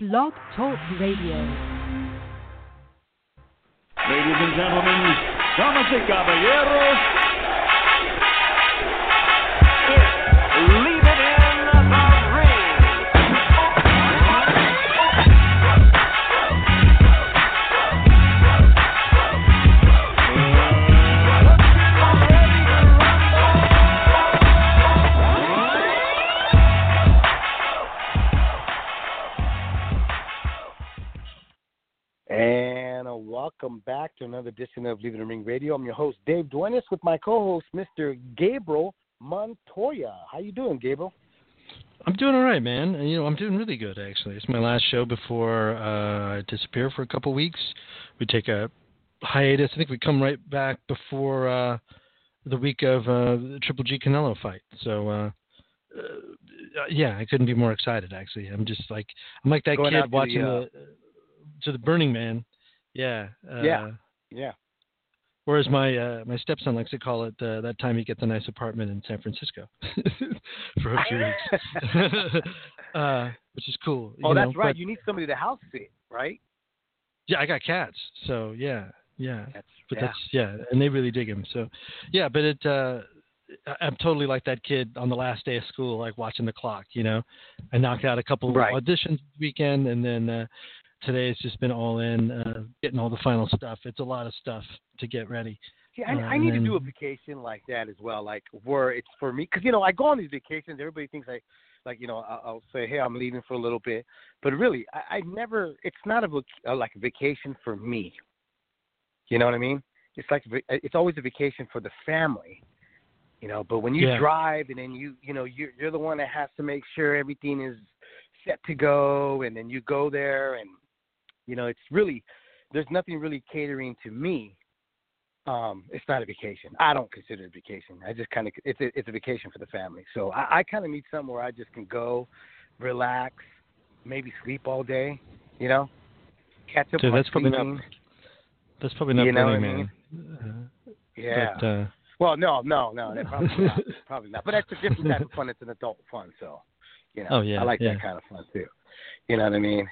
Blog Talk Radio. Ladies and gentlemen, damas y caballeros, back to another edition of Leave It in the Ring Radio. I'm your host, Dave Duenez, with my co-host, Mr. Gabriel Montoya. How you doing, Gabriel? I'm doing all right, man. And, You know, I'm doing really good actually. It's my last show before uh, I disappear for a couple weeks. We take a hiatus. I think we come right back before uh, the week of uh, the Triple G Canelo fight. So, uh, uh, yeah, I couldn't be more excited. Actually, I'm just like I'm like that Going kid the, watching uh, the, to the Burning Man. Yeah. Uh, Yeah. Yeah. Whereas my uh, my stepson likes to call it uh, that time he gets a nice apartment in San Francisco for a few weeks, uh, which is cool. Oh, you that's know, right. but- You need somebody to house sit, right? yeah, I got cats, so yeah, yeah. That's But yeah. that's yeah, and they really dig him. So yeah, but it uh I'm totally like that kid on the last day of school, like watching the clock. You know, I knocked out a couple Right. auditions weekend, and then uh, today it's just been all in, uh, getting all the final stuff. It's a lot of stuff to get ready. See, I, Uh, I and need to do a vacation like that as well, like where it's for me, because you know I go on these vacations. Everybody thinks I, like you know, I'll, I'll say, hey, I'm leaving for a little bit, but really, I, I never. It's not a, vac- uh, like a vacation for me. You know what I mean? It's like it's always a vacation for the family. You know, but when you Yeah. drive and then you, you know, you're you're the one that has to make sure everything is set to go, and then you go there, and you know, it's really there's nothing really catering to me um, it's not a vacation. I don't consider it a vacation. I just kind of it's a, it's a vacation for the family. So I, I kind of need somewhere where I just can go, relax, maybe sleep all day. You know, catch up. Dude, that's probably not- That's probably not You know Burning I Man. Uh, Yeah. But, uh, well, no, no, no, that probably not. Probably not. But that's a different type of fun. It's an adult fun. So, you know, Oh, yeah, I like yeah. that kind of fun too. You know what I mean?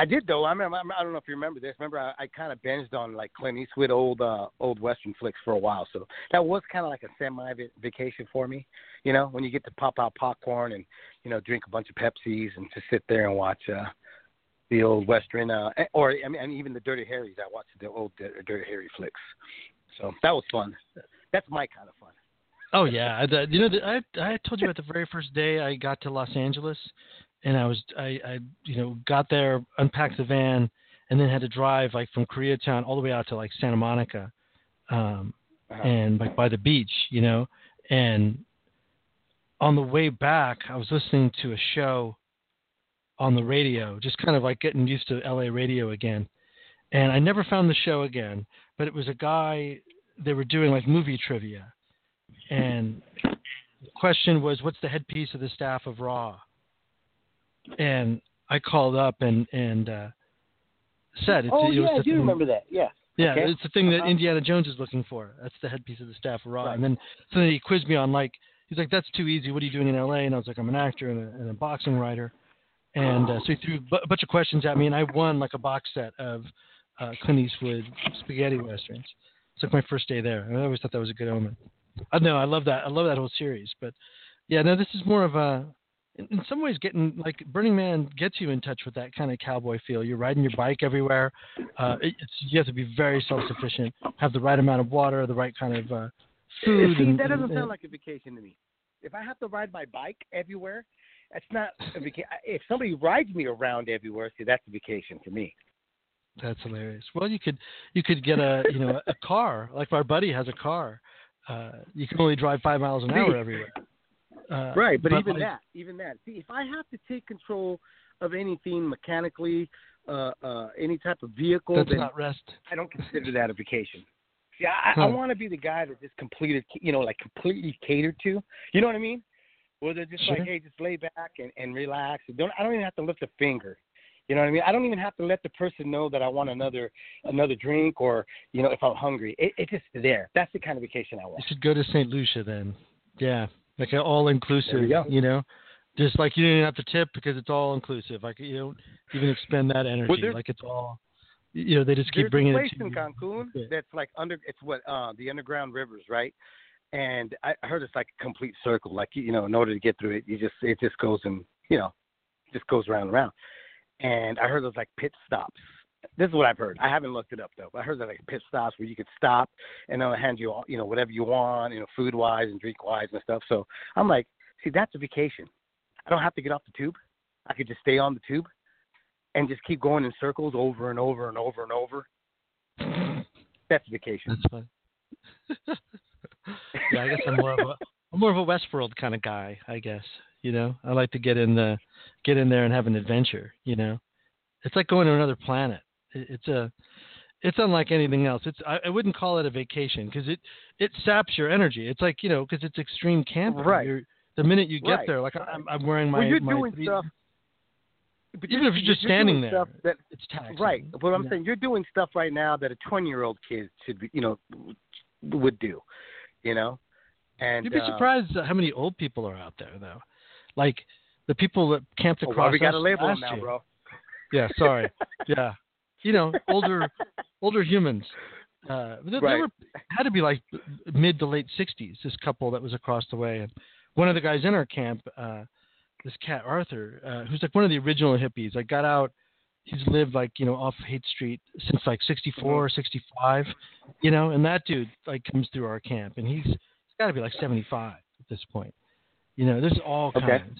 I did though. I remember. I don't know if you remember this. Remember, I, I kind of binged on like Clint Eastwood old uh, old western flicks for a while. So that was kind of like a semi vacation for me. You know, when you get to pop out popcorn and you know drink a bunch of Pepsis and just sit there and watch uh, the old western, uh, or I mean, and even the Dirty Harrys. I watched the old Dirty Harry flicks. So that was fun. That's my kind of fun. Oh yeah, the, you know, the, I I told you about the very first day I got to Los Angeles, and I was I I you know got there, unpacked the van, and then had to drive like from Koreatown all the way out to like Santa Monica, um, and like by the beach, you know, and on the way back I was listening to a show on the radio, just kind of like getting used to LA radio again, and I never found the show again, but it was a guy they were doing like movie trivia. And the question was, "What's the headpiece of the staff of Ra?" And I called up and and uh, said, it's, oh it yeah, was I do thing- remember that. Yeah. Yeah, Okay. it's the thing that Uh-huh. Indiana Jones is looking for. That's the headpiece of the staff of Ra. Right. And then so then he quizzed me on like, he's like, "That's too easy. What are you doing in L.A.?" And I was like, "I'm an actor and a, and a boxing writer." And uh, so he threw a bunch of questions at me, and I won like a box set of uh, Clint Eastwood spaghetti westerns. It's like my first day there. and I always thought that was a good omen. I know I love that. I love that whole series. But yeah, no, this is more of a. In, in some ways, getting like Burning Man gets you in touch with that kind of cowboy feel. You're riding your bike everywhere. Uh, it, you have to be very self-sufficient, have the right amount of water, the right kind of uh, food. See, and, that doesn't and- sound like a vacation to me. If I have to ride my bike everywhere, that's not a vacation. If somebody rides me around everywhere, see, that's a vacation to me. That's hilarious. Well, you could you could get a you know a car like our buddy has a car. Uh, you can only drive five miles an hour everywhere. Uh, Right, but, even like- that, even that. See, if I have to take control of anything mechanically, uh, uh, any type of vehicle, that's not rest. I don't consider that a vacation. See, I, I want to be the guy that just completed, you know, like completely catered to. You know what I mean? Where they're just Sure. like, hey, just lay back and, and relax. And Don't I don't even have to lift a finger. You know what I mean? I don't even have to let the person know that I want another another drink or you know if I'm hungry. It, it's just there. That's the kind of vacation I want. You should go to St. Lucia then. Yeah, like an all inclusive. There. You know, Just like you didn't have to tip because it's all inclusive. Like you don't even expend that energy. there's- like it's all, you know, they just keep bringing it. There's bringing a place in. Cancun Yeah. that's like under. It's what uh, the underground rivers, right? And I I heard it's like a complete circle. Like you know, in order to get through it, you just it just goes and you know, just goes round and round. And I heard there's like pit stops. This is what I've heard. I haven't looked it up though. But I heard that like pit stops where you could stop and they'll hand you all you know whatever you want, you know, food wise and drink wise and stuff. So I'm like, see, that's a vacation. I don't have to get off the tube. I could just stay on the tube and just keep going in circles over and over and over and over. That's a vacation. That's fun. yeah, I guess I'm more of a I'm more of a Westworld kind of guy. I guess you know I like to get in the get in there and have an adventure. You know, it's like going to another planet. It, it's a it's unlike anything else. It's I, I wouldn't call it a vacation because it it saps your energy. It's like you know because it's extreme camping. Right. You're, the minute you get Right. there, like I'm, I'm wearing my well, you're my doing stuff. but Even if you're just standing there, that, It's taxing. right. But I'm know? saying you're doing stuff right now that a 20 year old kid should be, you know, would do. You know, and You'd be uh, surprised how many old people are out there, though. Like the people that camped Oh, across well, we got us label now, year. bro. Yeah, sorry. yeah, you know, older older humans. Uh, they, they Right. were had to be like mid to late sixties. This couple that was across the way, and one of the guys in our camp, uh, this cat Arthur, uh, who's like one of the original hippies. Like got out. He's lived like you know off Haight Street since like '64 Mm-hmm. or '65, you know. And that dude like comes through our camp, and he's he's got to be like 75 at this point. You know, there's all Okay. kinds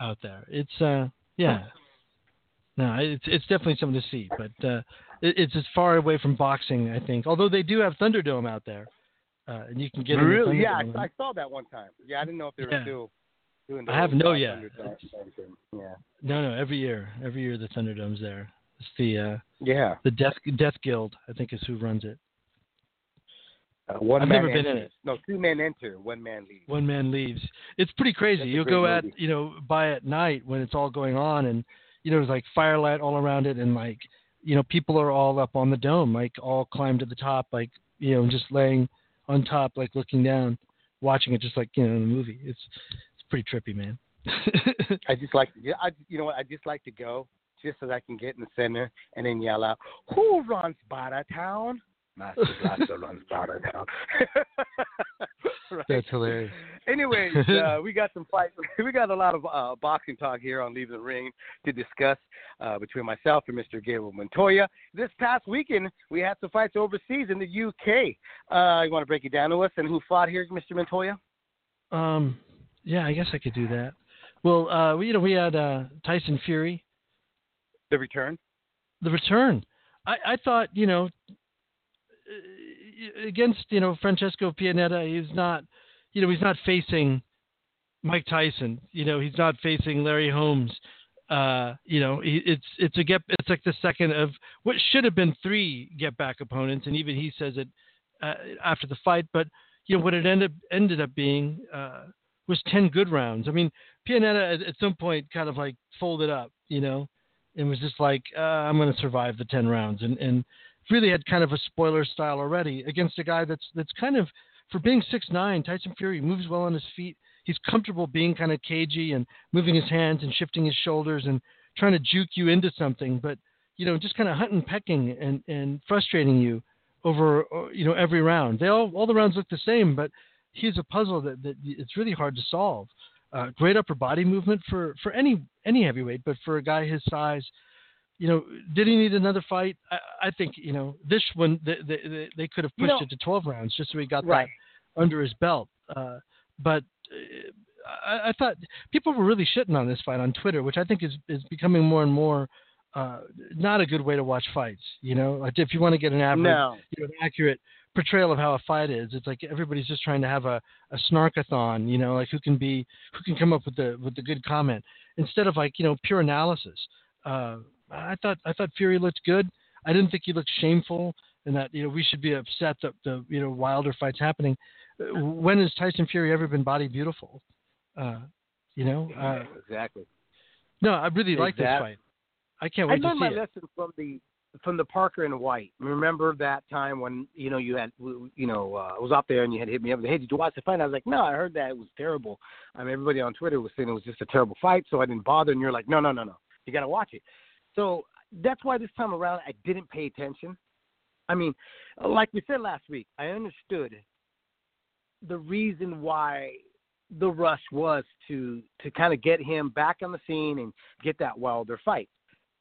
out there. It's uh, yeah. No, it's it's definitely something to see, but uh, it, it's as far away from boxing, I think. Although they do have Thunderdome out there, uh, and you can get in the really? Yeah, I, I saw that one time. Yeah, I didn't know if they were Yeah. still doing. The I have no whole yet. Yeah. No, no, every year, every year the Thunderdome's there. It's the uh, Yeah. the Death Death Guild, I think, is who runs it. Uh, one I've man never been in it. No, two men enter, one man leaves. One man leaves. It's pretty crazy. That's You'll great go at you know by at night when it's all going on, and you know there's like firelight all around it, and like you know people are all up on the dome, like all climbed to the top, like you know just laying on top, like looking down, watching it, just like you know in the movie. It's it's pretty trippy, man. I just like, yeah, I, you know what? I just like to go just so that I can get in the center and then yell out, "Who runs Bada Town?" Master Blaster runs Bada Town. Right? That's hilarious. Anyways, uh, we got some fight. We got a lot of uh, boxing talk here on Leave the Ring to discuss uh, between myself and Mr. Gabriel Montoya. This past weekend, we had some fights overseas in the UK. Uh, you want to break it down to us and who fought here, Mr. Montoya? Um, yeah, I guess I could do that. Well, uh, we, you know, we had uh, Tyson Fury, The return. the return. I, I thought, you know, against you know Francesco Pianeta, he's not, you know, he's not facing Mike Tyson. You know, he's not facing Larry Holmes. Uh, you know, he, it's it's a get. It's like the second of what should have been three get back opponents, and even he says it uh, after the fight. But you know what it ended ended up being uh, was ten good rounds. I mean, Pianeta at, at some point kind of like folded up, you know, and was just like, uh, I'm going to survive the ten rounds, and and really had kind of a spoiler style already against a guy that's that's kind of for being six nine. Tyson Fury moves well on his feet. He's comfortable being kind of cagey and moving his hands and shifting his shoulders and trying to juke you into something, but you know, just kind of hunting, pecking, and and frustrating you over uh, you know every round. They all all the rounds look the same, but he's a puzzle that, that it's really hard to solve. Uh, great upper body movement for for any any heavyweight, but for a guy his size, you know, did he need another fight? I, I think you know this one they, they, they could have You pushed know- it to 12 rounds just so he got Right. that under his belt. Uh, but uh, I, I thought people were really shitting on this fight on Twitter, which I think is is becoming more and more uh, not a good way to watch fights. You know, like if you want to get an average, No. you know, an accurate portrayal of how a fight is, it's like everybody's just trying to have a, a snarkathon. You know, like who can be who can come up with the with the good comment instead of like you know pure analysis. Uh, I thought I thought Fury looked good. I didn't think he looked shameful, and that you know we should be upset that the you know Wilder fights happening. Uh, When has Tyson Fury ever been body beautiful? Uh, you know, uh, exactly. no, I really like this fight. I can't wait I learned my it. lesson from the from the Parker and White. Remember that time when you know you had you know uh, I was out there and you had hit me up. Hey, did you watch the fight? And I was like, no, I heard that it was terrible. I mean, everybody on Twitter was saying it was just a terrible fight, so I didn't bother. And you're like, no, no, no, no, you got to watch it. So that's why this time around I didn't pay attention. I mean, like we said last week, I understood the reason why the rush was to to kind of get him back on the scene and get that Wilder fight.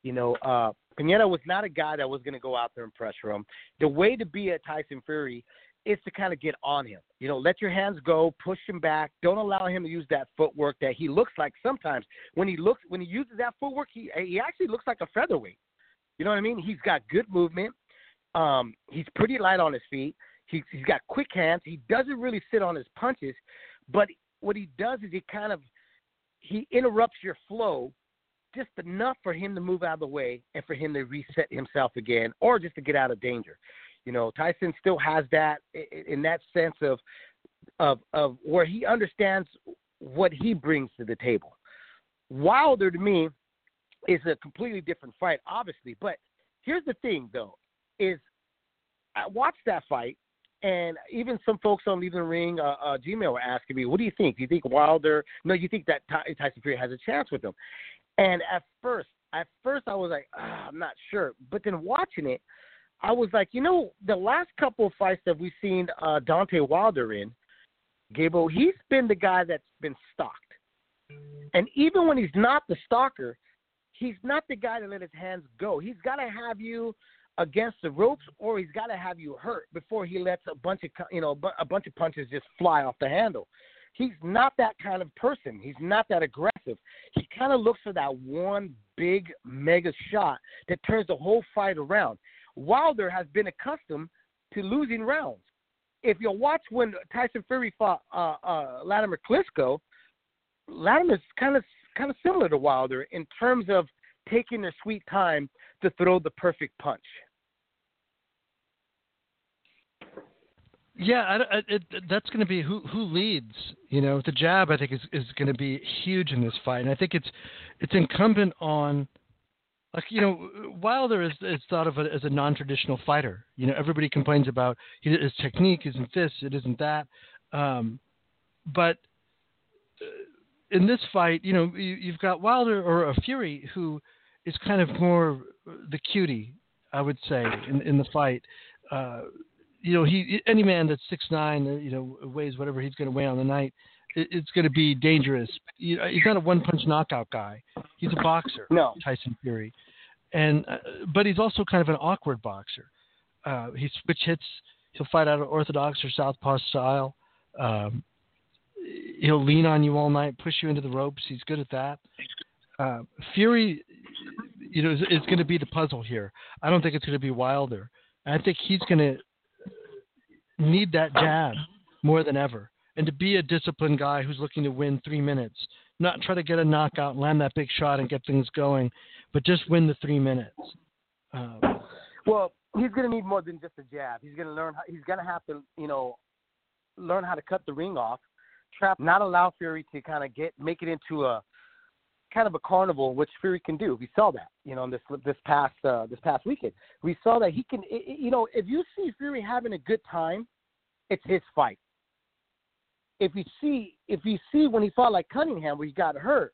You know, uh, Pianeta was not a guy that was going to go out there and pressure him. The way to be a Tyson Fury is to kind of get on him. You know, let your hands go, push him back. Don't allow him to use that footwork that he looks like sometimes when he looks when he uses that footwork, he he actually looks like a featherweight. You know what I mean? He's got good movement. Um, he's pretty light on his feet. He's he's got quick hands. He doesn't really sit on his punches, but what he does is he kind of he interrupts your flow just enough for him to move out of the way and for him to reset himself again or just to get out of danger. You know, Tyson still has that in that sense of of of where he understands what he brings to the table. Wilder to me is a completely different fight, obviously. But here's the thing, though, is I watched that fight, and even some folks on Leave It in the Ring, uh, uh, Gmail were asking me, "What do you think? Do you think Wilder? No, you think that Tyson Fury has a chance with him?" And at first, at first I was like, oh, I'm not sure. But then watching it, I was like, you know, the last couple of fights that we've seen uh, Deontay Wilder in, Gable, he's been the guy that's been stalked. And even when he's not the stalker, he's not the guy to let his hands go. He's got to have you against the ropes, or he's got to have you hurt before he lets a bunch of you know a bunch of punches just fly off the handle. He's not that kind of person. He's not that aggressive. He kind of looks for that one big mega shot that turns the whole fight around. Wilder has been accustomed to losing rounds. If you watch when Tyson Fury fought uh, uh, Wladimir Klitschko, Wladimir's kind of kind of similar to Wilder in terms of taking their sweet time to throw the perfect punch. Yeah, I, I, it, that's going to be who who leads. You know, the jab I think is is going to be huge in this fight, and I think it's it's incumbent on like you know Wilder is is thought of as a non-traditional fighter. You know, everybody complains about his technique isn't this, it isn't that, um, but uh, in this fight, you know, you, you've got Wilder or a Fury who is kind of more the cutie, I would say, in in the fight. Uh, you know, he any man that's six nine, you know, weighs whatever he's going to weigh on the night, it's going to be dangerous. He's not a one punch knockout guy. He's a boxer. No, Tyson Fury, and uh, but he's also kind of an awkward boxer. Uh, he switch hits. He'll fight out of orthodox or southpaw style. Um, he'll lean on you all night, push you into the ropes. He's good at that. Uh, Fury, you know, is, is going to be the puzzle here. I don't think it's going to be Wilder. I think he's going to need that jab more than ever. And to be a disciplined guy who's looking to win three minutes, not try to get a knockout, land that big shot, and get things going, but just win the three minutes. Um, well, he's going to need more than just a jab. He's going to learn. How, he's going to have to, you know, learn how to cut the ring off, trap, not allow Fury to kind of get make it into a kind of a carnival, which Fury can do. We saw that, you know, in this this past uh, this past weekend. We saw that he can, you know, if you see Fury having a good time, it's his fight. If you see, if you see when he fought like Cunningham, where he got hurt,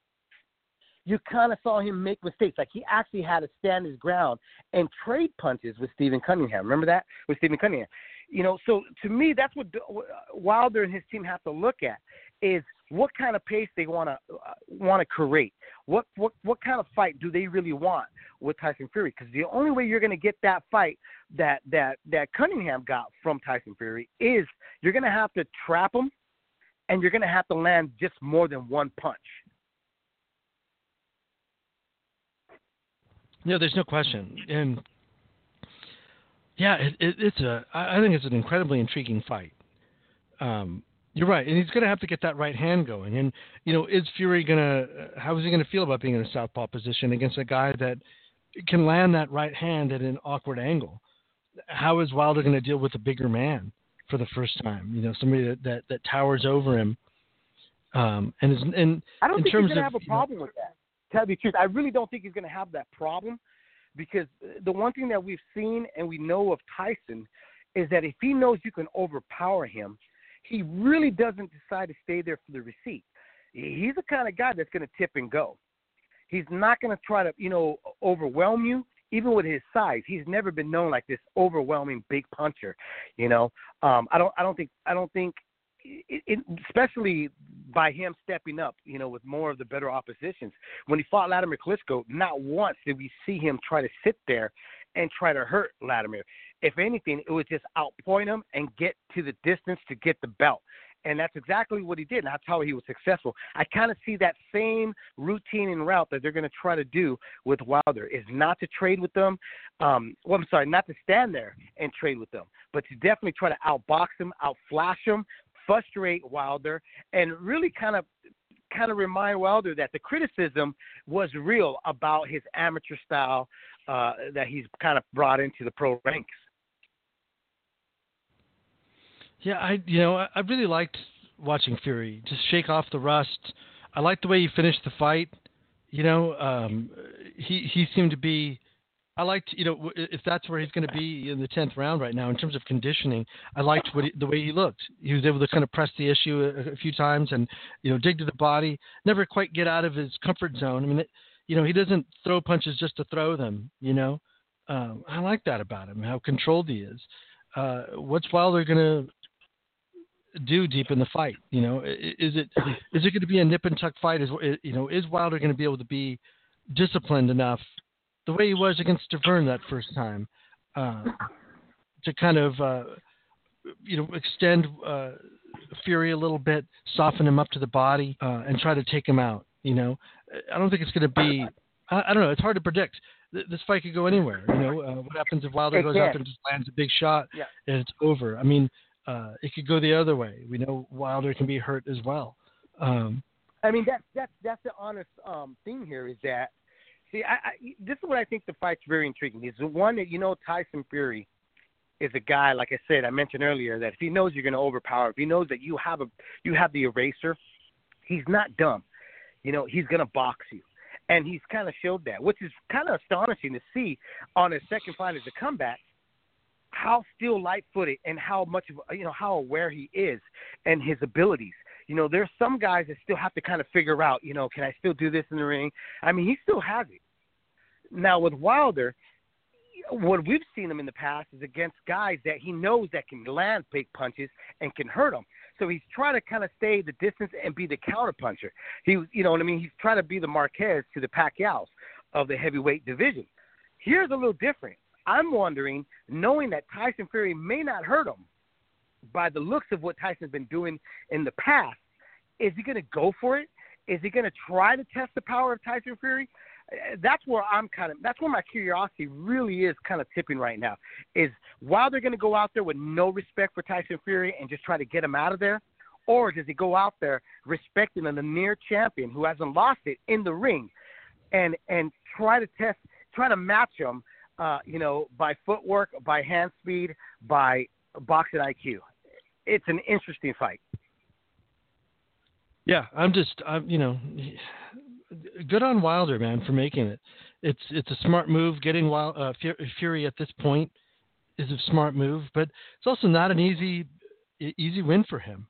you kind of saw him make mistakes. Like he actually had to stand his ground and trade punches with Stephen Cunningham. Remember that with Stephen Cunningham? You know, so to me, that's what Wilder and his team have to look at is what kind of pace they want to uh, want to create. What what what kind of fight do they really want with Tyson Fury? Because the only way you're going to get that fight that that that Cunningham got from Tyson Fury is you're going to have to trap him, and you're going to have to land just more than one punch. Yeah, there's no question, and yeah, it, it, it's a. I think it's an incredibly intriguing fight. Um, you're right, and he's going to have to get that right hand going. And you know, is Fury going to? How is he going to feel about being in a southpaw position against a guy that can land that right hand at an awkward angle? How is Wilder going to deal with a bigger man for the first time? You know, somebody that that, that towers over him. Um, and is, and I don't in think he's to of, have a problem you know, with that. Tell you the truth, I really don't think he's going to have that problem because the one thing that we've seen and we know of Tyson is that if he knows you can overpower him, he really doesn't decide to stay there for the receipt. He's the kind of guy that's going to tip and go. He's not going to try to, you know, overwhelm you. Even with his size, he's never been known like this overwhelming big puncher. You know, um, I don't, I don't think, I don't think it, it, especially by him stepping up, you know, with more of the better oppositions. When he fought Wladimir Klitschko, not once did we see him try to sit there and try to hurt Wladimir. If anything, it was just outpoint him and get to the distance to get the belt. And that's exactly what he did. And that's how he was successful. I kind of see that same routine and route that they're going to try to do with Wilder is not to trade with them. Um, well, I'm sorry, not to stand there and trade with them, but to definitely try to outbox them, outflash them, frustrate Wilder, and really kind of kind of remind Wilder that the criticism was real about his amateur style uh, that he's kind of brought into the pro ranks. Yeah, I you know I really liked watching Fury just shake off the rust. I liked the way he finished the fight. You know, um, he he seemed to be I liked, you know, if that's where he's going to be in the tenth round right now in terms of conditioning. I liked what he, the way he looked. He was able to kind of press the issue a, a, few times and you know dig to the body. Never quite get out of his comfort zone. I mean, it, you know, he doesn't throw punches just to throw them. You know, um, I like that about him. How controlled he is. Uh, what's Wilder going to do deep in the fight? You know, is it is it going to be a nip and tuck fight? Is you know, is Wilder going to be able to be disciplined enough the way he was against Stiverne that first time, uh, to kind of uh, you know extend uh, Fury a little bit, soften him up to the body, uh, and try to take him out. You know, I don't think it's going to be. I, I, don't know. It's hard to predict. This fight could go anywhere. You know, uh, what happens if Wilder it goes can. up and just lands a big shot yeah. and it's over? I mean, uh, it could go the other way. We know Wilder can be hurt as well. Um, I mean, that's that's that's the honest um, thing here is that See, I, I, this is what I think the fight's very intriguing. Is the one that you know Tyson Fury is a guy, like I said, I mentioned earlier, that if he knows you're going to overpower, if he knows that you have a you have the eraser, he's not dumb. You know, he's going to box you, and he's kind of showed that, which is kind of astonishing to see on his second fight as a comeback. How still light-footed and how much of you know how aware he is and his abilities you know, there's some guys that still have to kind of figure out, you know, can I still do this in the ring? I mean, he still has it. Now with Wilder, what we've seen him in the past is against guys that he knows that can land big punches and can hurt him. So he's trying to kind of stay the distance and be the counter puncher. He, you know what I mean? He's trying to be the Marquez to the Pacquiao's of the heavyweight division. Here's a little different. I'm wondering, knowing that Tyson Fury may not hurt him, by the looks of what Tyson's been doing in the past, is he going to go for it? Is he going to try to test the power of Tyson Fury? Uh, that's where I'm kind of. That's where my curiosity really is kind of tipping right now. Is while they're going to go out there with no respect for Tyson Fury and just try to get him out of there, or does he go out there respecting a near champion who hasn't lost it in the ring, and and try to test, try to match him, uh, you know, by footwork, by hand speed, by boxing IQ. It's an interesting fight. Yeah, I'm just, I'm, you know, good on Wilder, man, for making it. It's it's a smart move. Getting Wild, uh, Fury at this point is a smart move, but it's also not an easy easy win for him.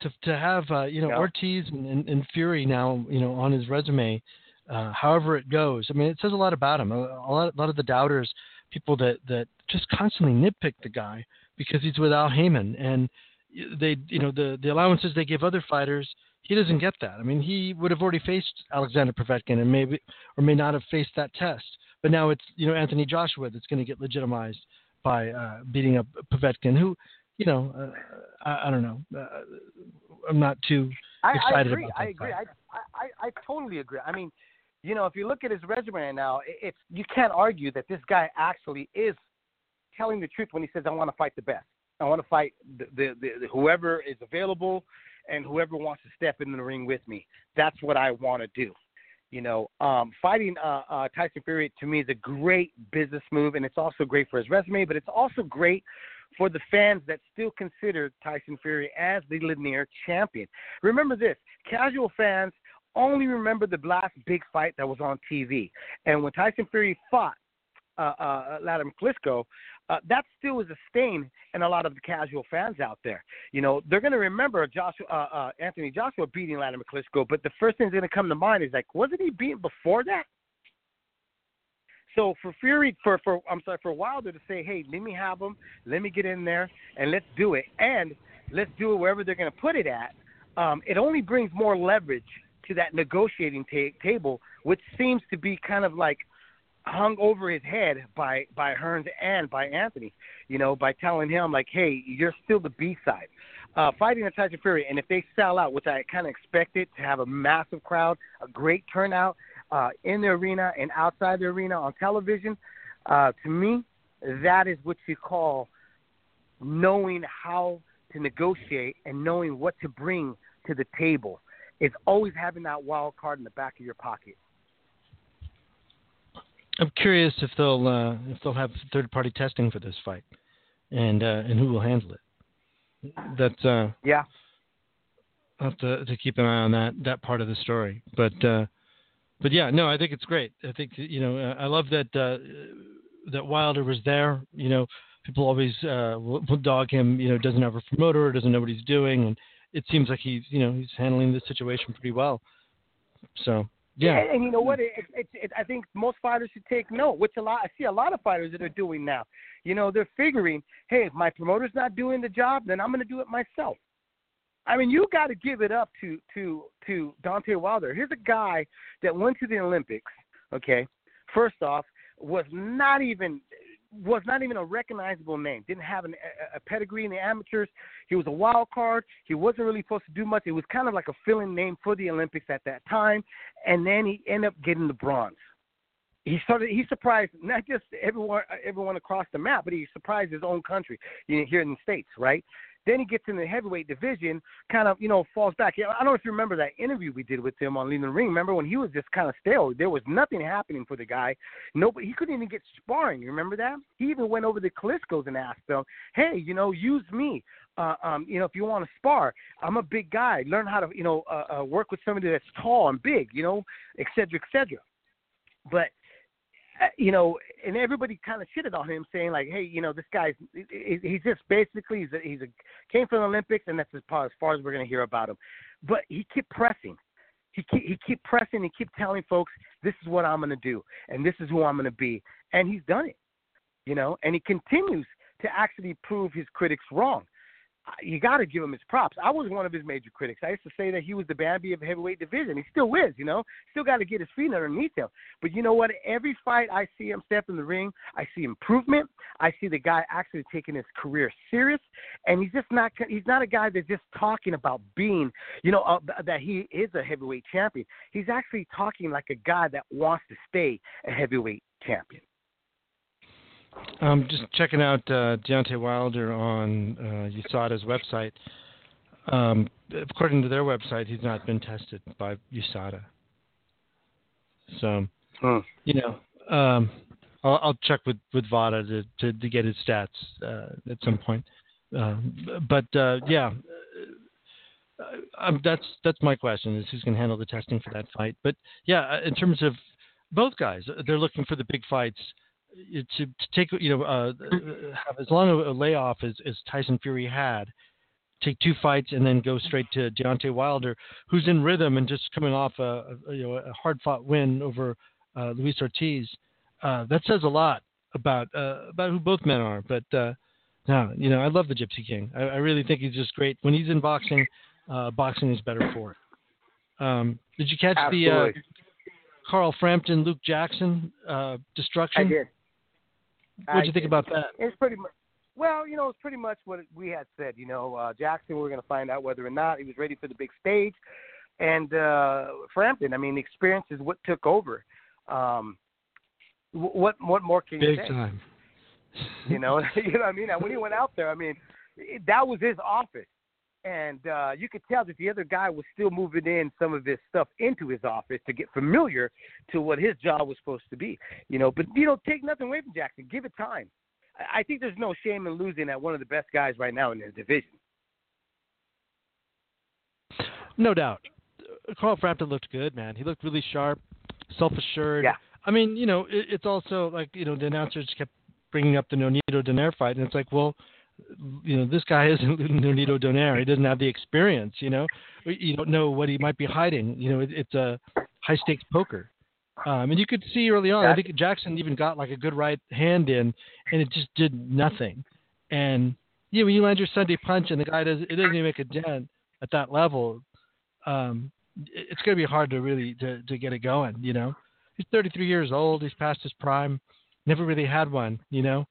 To to have uh, you know Ortiz and, and, and, Fury now you know on his resume, uh, however it goes. I mean, it says a lot about him. A, lot a lot of the doubters, people that that just constantly nitpick the guy because he's with Al Haymon and they you know the the allowances they give other fighters he doesn't get that. I mean, he would have already faced Alexander Povetkin and maybe or may not have faced that test. But now it's you know Anthony Joshua that's going to get legitimized by uh, beating up Povetkin, who you know uh, I, I, don't know. Uh, I'm not too excited I, I agree. about that. I agree. I, I I totally agree. I mean, you know, if you look at his resume right now, it's you can't argue that this guy actually is telling the truth when he says, "I want to fight the best. I want to fight the, the, the, whoever is available and whoever wants to step in the ring with me. That's what I want to do." You know, um, fighting uh, uh, Tyson Fury to me is a great business move, and it's also great for his resume. But it's also great for the fans that still consider Tyson Fury as the linear champion. Remember this: casual fans only remember the last big fight that was on TV, and when Tyson Fury fought uh, uh, Wladimir Klitschko, uh, that still is a stain in a lot of the casual fans out there. You know, they're going to remember Joshua, uh, uh, Anthony Joshua beating Wladimir Klitschko, but the first thing that's going to come to mind is like, wasn't he beaten before that? So for Fury, for for I'm sorry, for Wilder to say, hey, let me have him, let me get in there, and let's do it, and let's do it wherever they're going to put it at. Um, it only brings more leverage to that negotiating ta- table, which seems to be kind of like hung over his head by by Hearns and by Anthony. You know, by telling him like, hey, you're still the B side. Uh, fighting a Tyson Fury, and if they sell out, which I kind of expected to have a massive crowd, a great turnout, uh, in the arena and outside the arena on television, uh, to me, that is what you call knowing how to negotiate and knowing what to bring to the table. It's always having that wild card in the back of your pocket. I'm curious if they'll uh, if they'll have third party testing for this fight, and uh, and who will handle it. That's uh, yeah. I'll have to, to keep an eye on that that part of the story. But uh, but yeah, no, I think it's great. I think you know, uh, I love that uh, that Wilder was there. You know, people always uh, will, will dog him. You know, doesn't have a promoter, doesn't know what he's doing, and it seems like he's you know he's handling the situation pretty well. So yeah, and, and you know what? It, it, it, I think most fighters should take note. Which a lot I see a lot of fighters that are doing now. You know, they're figuring, hey, if my promoter's not doing the job, then I'm going to do it myself. I mean, you got to give it up to to to Deontay Wilder. Here's a guy that went to the Olympics. Okay, first off, was not even was not even a recognizable name. Didn't have an, a, a pedigree in the amateurs. He was a wild card. He wasn't really supposed to do much. It was kind of like a filling name for the Olympics at that time. And then he ended up getting the bronze. He started. He surprised not just everyone everyone across the map, but he surprised his own country here in the states, right? Then he gets in the heavyweight division, kind of, you know, falls back. I don't know if you remember that interview we did with him on Lean the Ring. Remember when he was just kind of stale? There was nothing happening for the guy. Nobody, he couldn't even get sparring. You remember that? He even went over to Klitschko's and asked them, "Hey, you know, use me. Uh, um, you know, if you want to spar, I'm a big guy. Learn how to, you know, uh, uh, work with somebody that's tall and big. You know, et cetera, et cetera." But Uh, you know, and everybody kind of shitted on him, saying like, "Hey, you know, this guy's he's just basically he's a, he's a came from the Olympics, and that's as far as, far as we're to hear about him." But he kept pressing. He keep, he keep pressing. He keep telling folks, "This is what I'm to do, and this is who I'm to be," and he's done it. You know, and he continues to actually prove his critics wrong you got to give him his props. I was one of his major critics. I used to say that he was the Bambi of the heavyweight division. He still is, you know. Still got to get his feet underneath him. But you know what? Every fight I see him step in the ring, I see improvement. I see the guy actually taking his career serious, and he's just not. He's not a guy that's just talking about being, you know, uh, that he is a heavyweight champion. He's actually talking like a guy that wants to stay a heavyweight champion. Um, just checking out uh, Deontay Wilder on uh, USADA's website. Um, according to their website, he's not been tested by USADA. So, huh. you know, um, I'll, I'll, check with with VADA to, to, to get his stats uh, at some point. Uh, but uh, yeah, uh, um, that's that's my question: is who's going to handle the testing for that fight? But yeah, in terms of both guys, they're looking for the big fights to, to take you know uh, have as long a layoff as, as Tyson Fury had, take two fights and then go straight to Deontay Wilder, who's in rhythm and just coming off a, a you know a hard fought win over uh, Luis Ortiz. Uh, that says a lot about uh, about who both men are. But uh, no, you know I love the Gypsy King. I, I really think he's just great. When he's in boxing, uh, boxing is better for it. Um, did you catch Absolutely. the uh, Carl Frampton, Luke Jackson destruction? I did. What do you think about that? It's pretty much. Well, you know, it's pretty much what we had said. You know, uh, Jackson, we are going to find out whether or not he was ready for the big stage. And uh, Frampton, I mean, the experience is what took over. Um, what what more can you big say? time. you know, you know what I mean. When he went out there, I mean, that was his office and uh, you could tell that the other guy was still moving in some of his stuff into his office to get familiar to what his job was supposed to be. You know, but you know, take nothing away from Jackson. Give it time. I think there's no shame in losing at one of the best guys right now in his division. No doubt. Carl Frampton looked good, man. He looked really sharp, self-assured. Yeah. I mean, you know, it, it's also like you know the announcers kept bringing up the Nonito Donaire fight, and it's like, well, you know, this guy isn't Nonito Donaire. He doesn't have the experience. You know, you don't know what he might be hiding. You know, it, it's a high stakes poker. Um, and you could see early on, I think Jackson even got like a good right hand in, and it just did nothing. And yeah, when you land your Sunday punch and the guy does, it doesn't even make a dent at that level. Um, it's going to be hard to really to, to get it going. You know, he's 33 years old. He's past his prime. Never really had one. You know,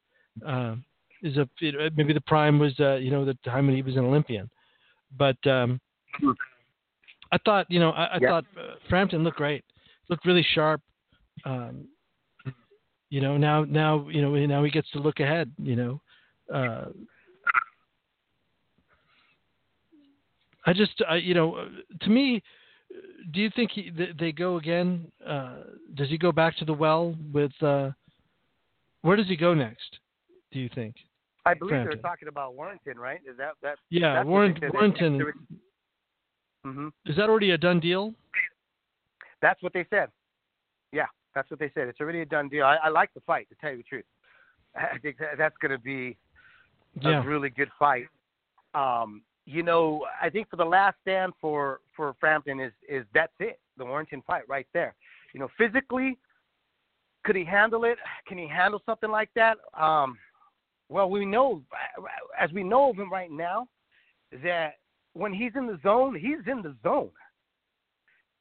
um, is a it, maybe the prime was uh, you know the time when he was an Olympian, but um, I thought you know I, I thought uh, Frampton looked great looked really sharp. Um, you know, now now you know now he gets to look ahead. You know, uh, I just I, you know, to me, do you think he, they go again? Uh, does he go back to the well with? Uh, where does he go next? Do you think? I believe Frampton. they're talking about Warrington, right? Is that that? Yeah, Warren, Warrington. Mm-hmm. Is that already a done deal? That's what they said. Yeah, that's what they said. It's already a done deal. I, I like the fight, to tell you the truth. I think that, that's going to be yeah. a really good fight. Um, you know, I think for the last stand for for Frampton is is that's it. The Warrington fight right there. You know, physically, could he handle it? Can he handle something like that? Um, well, we know, as we know of him right now, that when he's in the zone, he's in the zone.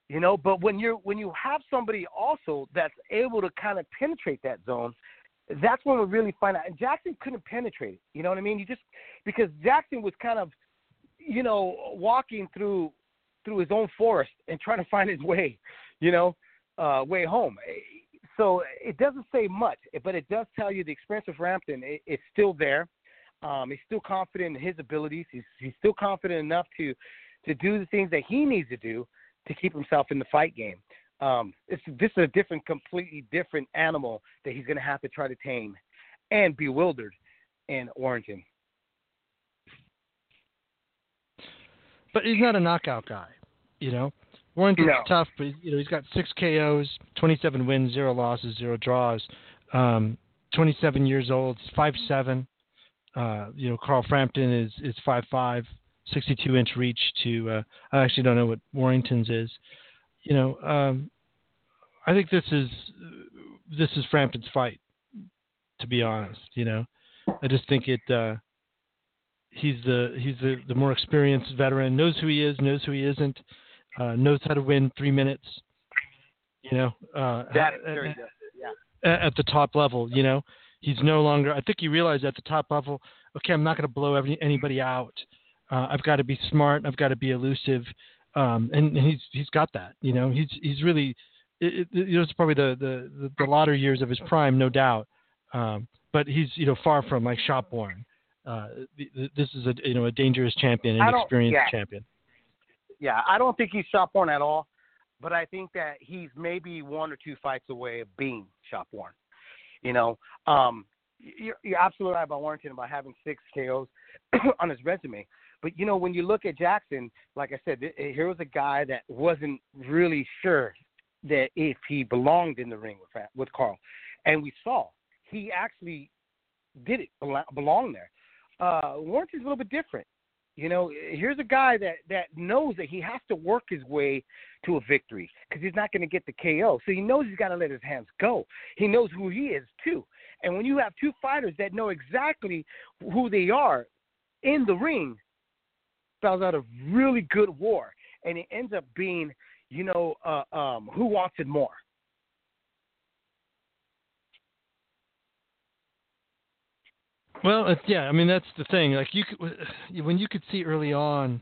You know but when you're when you have somebody also that's able to kind of penetrate that zone that's when we really find out. And jackson couldn't penetrate it. You know what i mean? You just because jackson was kind of you know walking through through his own forest and trying to find his way you know uh way home so it doesn't say much but it does tell you the experience of Frampton it, still there um he's still confident in his abilities he's he's still confident enough to to do the things that he needs to do to keep himself in the fight game. Um, it's this is a different, completely different animal that he's going to have to try to tame and bewildered in Warrington. But he's not a knockout guy, you know. Warrington's no. tough, but you know he's got six KOs, 27 wins, zero losses, zero draws. Um, 27 years old, five seven. Uh, you know, Carl Frampton is is five five. 62 inch reach to uh, I actually don't know what Warrington's is. You know, um, I think this is this is Frampton's fight. To be honest, you know, I just think it. Uh, he's the he's the, the more experienced veteran. Knows who he is. Knows who he isn't. Uh, knows how to win three minutes. You know, uh, that at. Yeah. At the top level, you know, he's no longer. I think he realized at the top level, okay, I'm not going to blow every, anybody out. Uh, I've got to be smart. I've got to be elusive, um, and, and he's he's got that. You know, he's he's really. It, it, you know, it's probably the, the the latter years of his prime, no doubt. Um, but he's you know far from like shop worn. Uh, this is a you know a dangerous champion, an experienced yeah. champion. Yeah, I don't think he's shop worn at all, but I think that he's maybe one or two fights away of being shop worn. You know, um, you're, you're absolutely right about Warrington about having six KOs on his resume. But you know, when you look at Jackson, like I said, here was a guy that wasn't really sure that if he belonged in the ring with with Carl, and we saw he actually did it belong there. Uh, Warrington's a little bit different. You know, here's a guy that that knows that he has to work his way to a victory because he's not going to get the KO. So he knows he's got to let his hands go. He knows who he is too. And when you have two fighters that know exactly who they are in the ring, spells out a really good war, and it ends up being, you know, uh, um, who wants it more. Well, yeah, I mean that's the thing. Like you, could, when you could see early on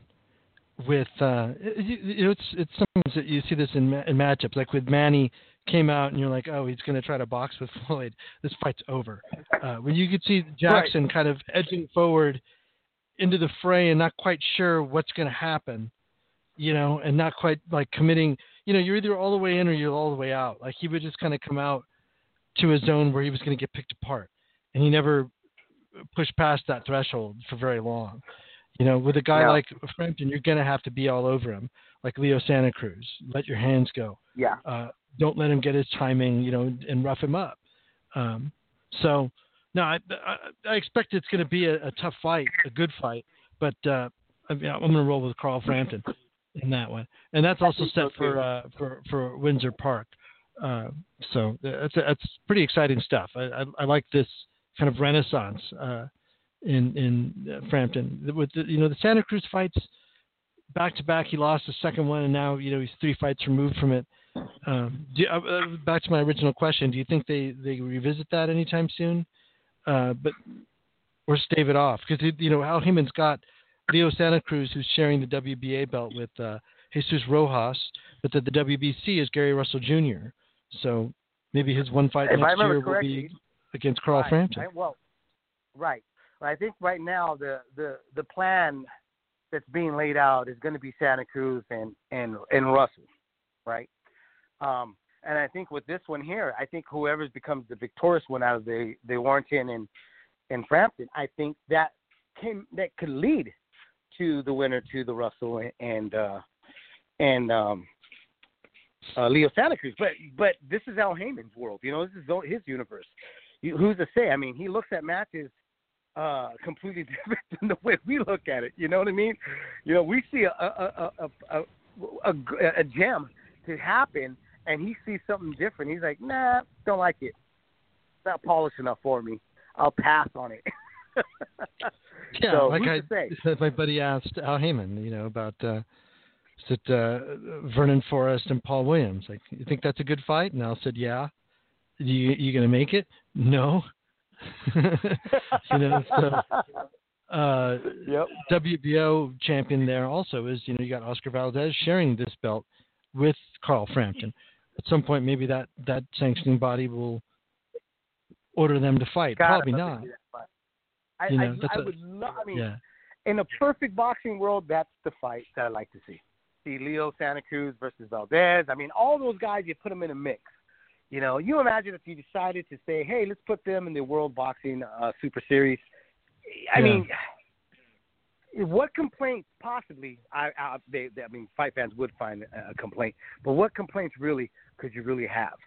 with, uh, you, it's it's sometimes that you see this in, in matchups. Like with Manny came out and you're like, oh, he's going to try to box with Floyd. This fight's over. Uh, when you could see Jackson right. kind of edging forward into the fray and not quite sure what's going to happen, you know, and not quite like committing. You know, you're either all the way in or you're all the way out. Like he would just kind of come out to a zone where he was going to get picked apart, and he never pushed past that threshold for very long. You know, with a guy yeah. like Frampton, you're going to have to be all over him, like Leo Santa Cruz. Let your hands go. Yeah. Uh, don't let him get his timing, you know, and rough him up. Um, so no, I, I, I expect it's going to be a, a, tough fight, a good fight, but uh, I am going to roll with Carl Frampton in that one, and that's also set for uh, for for Windsor Park. Uh, so that's that's pretty exciting stuff. I, I, I like this kind of renaissance uh, in in Frampton with the, you know the Santa Cruz fights back to back. He lost the second one, and now you know he's three fights removed from it. Um, do, uh, uh, back to my original question: Do you think they they revisit that anytime soon? Uh, but or stave it off because you know Al Haymon's got Leo Santa Cruz who's sharing the WBA belt with uh, Jesus Rojas, but that the WBC is Gary Russell Jr. So maybe his one fight if next year will be against Carl right, Frampton. I, well, right. I think right now the the the plan that's being laid out is going to be Santa Cruz and and and Russell, right? Um, and I think with this one here, I think whoever becomes the victorious one out of the the Warrington and and Frampton, I think that can that could lead to the winner to the Russell and uh, and um, uh, Leo Santa Cruz. But but this is Al Haymon's world, you know. This is his universe. You, who's to say? I mean, he looks at matches uh, completely different than the way we look at it. You know what I mean? You know, we see a a a a, a, a, a gem to happen, and he sees something different. He's like, nah, don't like it. It's not polished enough for me. I'll pass on it. yeah, so, like I said, my buddy asked Al Haymon, you know, about uh, is it uh, Vernon Forrest and Paul Williams. Like, you think that's a good fight? And Al said, yeah. You you gonna make it? No. you know, so uh, yep. WBO champion there also is you know you got Oscar Valdez sharing this belt with Carl Frampton. At some point, maybe that that sanctioning body will order them to fight. God, Probably not. I, you know, I, I a, would love. I mean, yeah. in a perfect boxing world, that's the fight that I like to see. See Leo Santa Cruz versus Valdez. I mean, all those guys, you put them in a mix. You know, you imagine if you decided to say, "Hey, let's put them in the World Boxing uh, Super Series." I yeah. mean, what complaints possibly? I, I, they, they, I mean, fight fans would find a, complaint, but what complaints really could you really have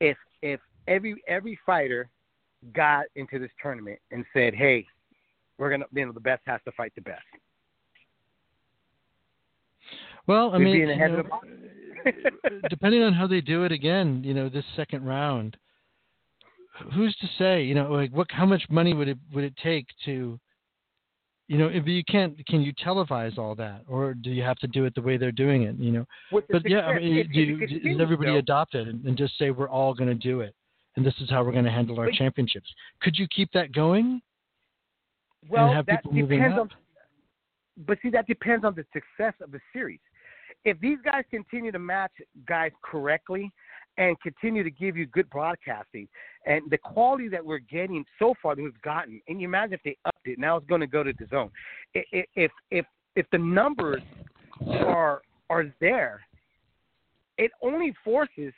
if if every every fighter got into this tournament and said, "Hey, we're gonna, you know, the best has to fight the best." Well, I We'd mean, be in the head know, of the box. depending on how they do it again, you know, this second round, who's to say? You know, like what? How much money would it would it take to, you know, if you can't, can you televise all that, or do you have to do it the way they're doing it? You know, but yeah, I mean, it- do, it does everybody though. adopt it and, and just say we're all going to do it, and this is how we're going to handle our But- championships? Could you keep that going? Well, that depends on. But see, that depends on the success of the series. If these guys continue to match guys correctly and continue to give you good broadcasting and the quality that we're getting so far that we've gotten, and you imagine if they upped it, now it's going to go to the zone. If if if the numbers are are there, it only forces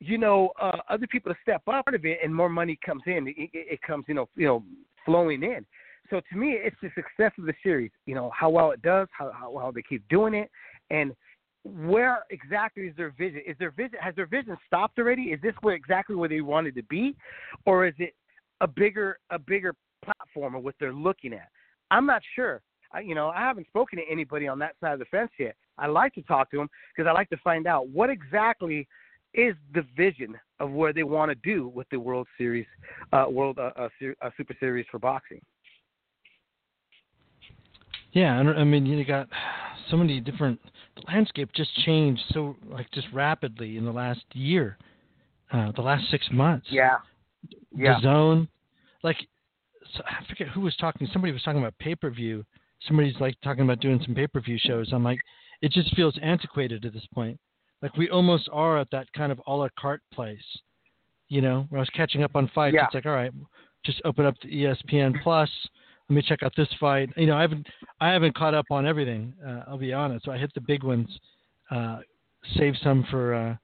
you know uh, other people to step up of it, and more money comes in. It, it, it comes you know you know flowing in. So to me, it's the success of the series. You know how well it does, how how well they keep doing it, and where exactly is their vision? Is their vision has their vision stopped already? Is this where exactly where they wanted to be, or is it a bigger a bigger platform of what they're looking at? I'm not sure. I, you know, I haven't spoken to anybody on that side of the fence yet. I like to talk to them because I like to find out what exactly is the vision of where they want to do with the World Series, uh, World uh, uh, uh, Super Series for boxing. Yeah, I mean you got so many different. The landscape just changed so like just rapidly in the last year, uh, the last six months. Yeah, yeah. The zone, like so I forget who was talking. Somebody was talking about pay per view. Somebody's like talking about doing some pay per view shows. I'm like, it just feels antiquated at this point. Like we almost are at that kind of a la carte place. You know, where I was catching up on fights. Yeah. It's like, all right, just open up the ESPN Plus. Let me check out this fight. You know, I haven't I haven't caught up on everything. Uh, I'll be honest. So I hit the big ones. Uh, save some for uh,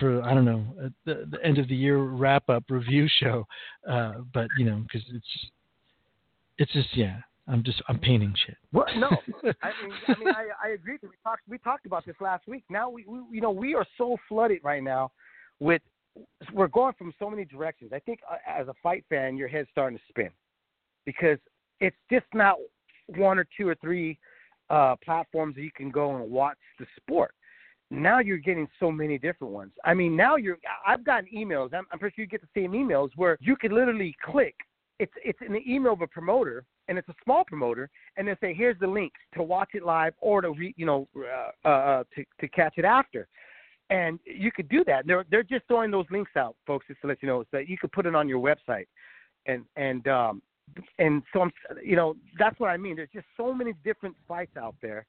for I don't know the, the end of the year wrap up review show. Uh, but you know, because it's it's just yeah. I'm just I'm painting shit. Well, no, I mean, I mean, I, I agree. We talked we talked about this last week. Now we, we you know we are so flooded right now with we're going from so many directions. I think uh, as a fight fan, your head's starting to spin because it's just not one or two or three uh, platforms that you can go and watch the sport. Now you're getting so many different ones. I mean, now you're. I've gotten emails. I'm, I'm pretty sure you get the same emails where you could literally click. It's it's an email of a promoter, and it's a small promoter, and they say, "Here's the link to watch it live or to re, you know uh, uh, to to catch it after." And you could do that. They're they're just throwing those links out, folks, just to let you know, so you could put it on your website, and and um, and so I'm, you know, that's what I mean. There's just so many different fights out there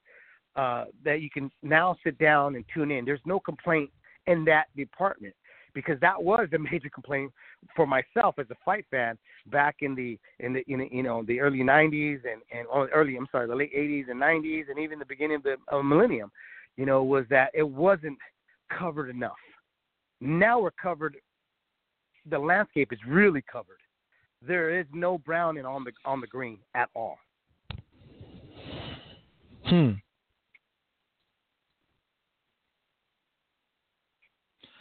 uh, that you can now sit down and tune in. There's no complaint in that department because that was a major complaint for myself as a fight fan back in the in the in the, you know the early 90s and and early I'm sorry the late 80s and 90s and even the beginning of the of millennium, you know, was that it wasn't covered enough. Now we're covered. The landscape is really covered there is no browning on the on the green at all. Hmm.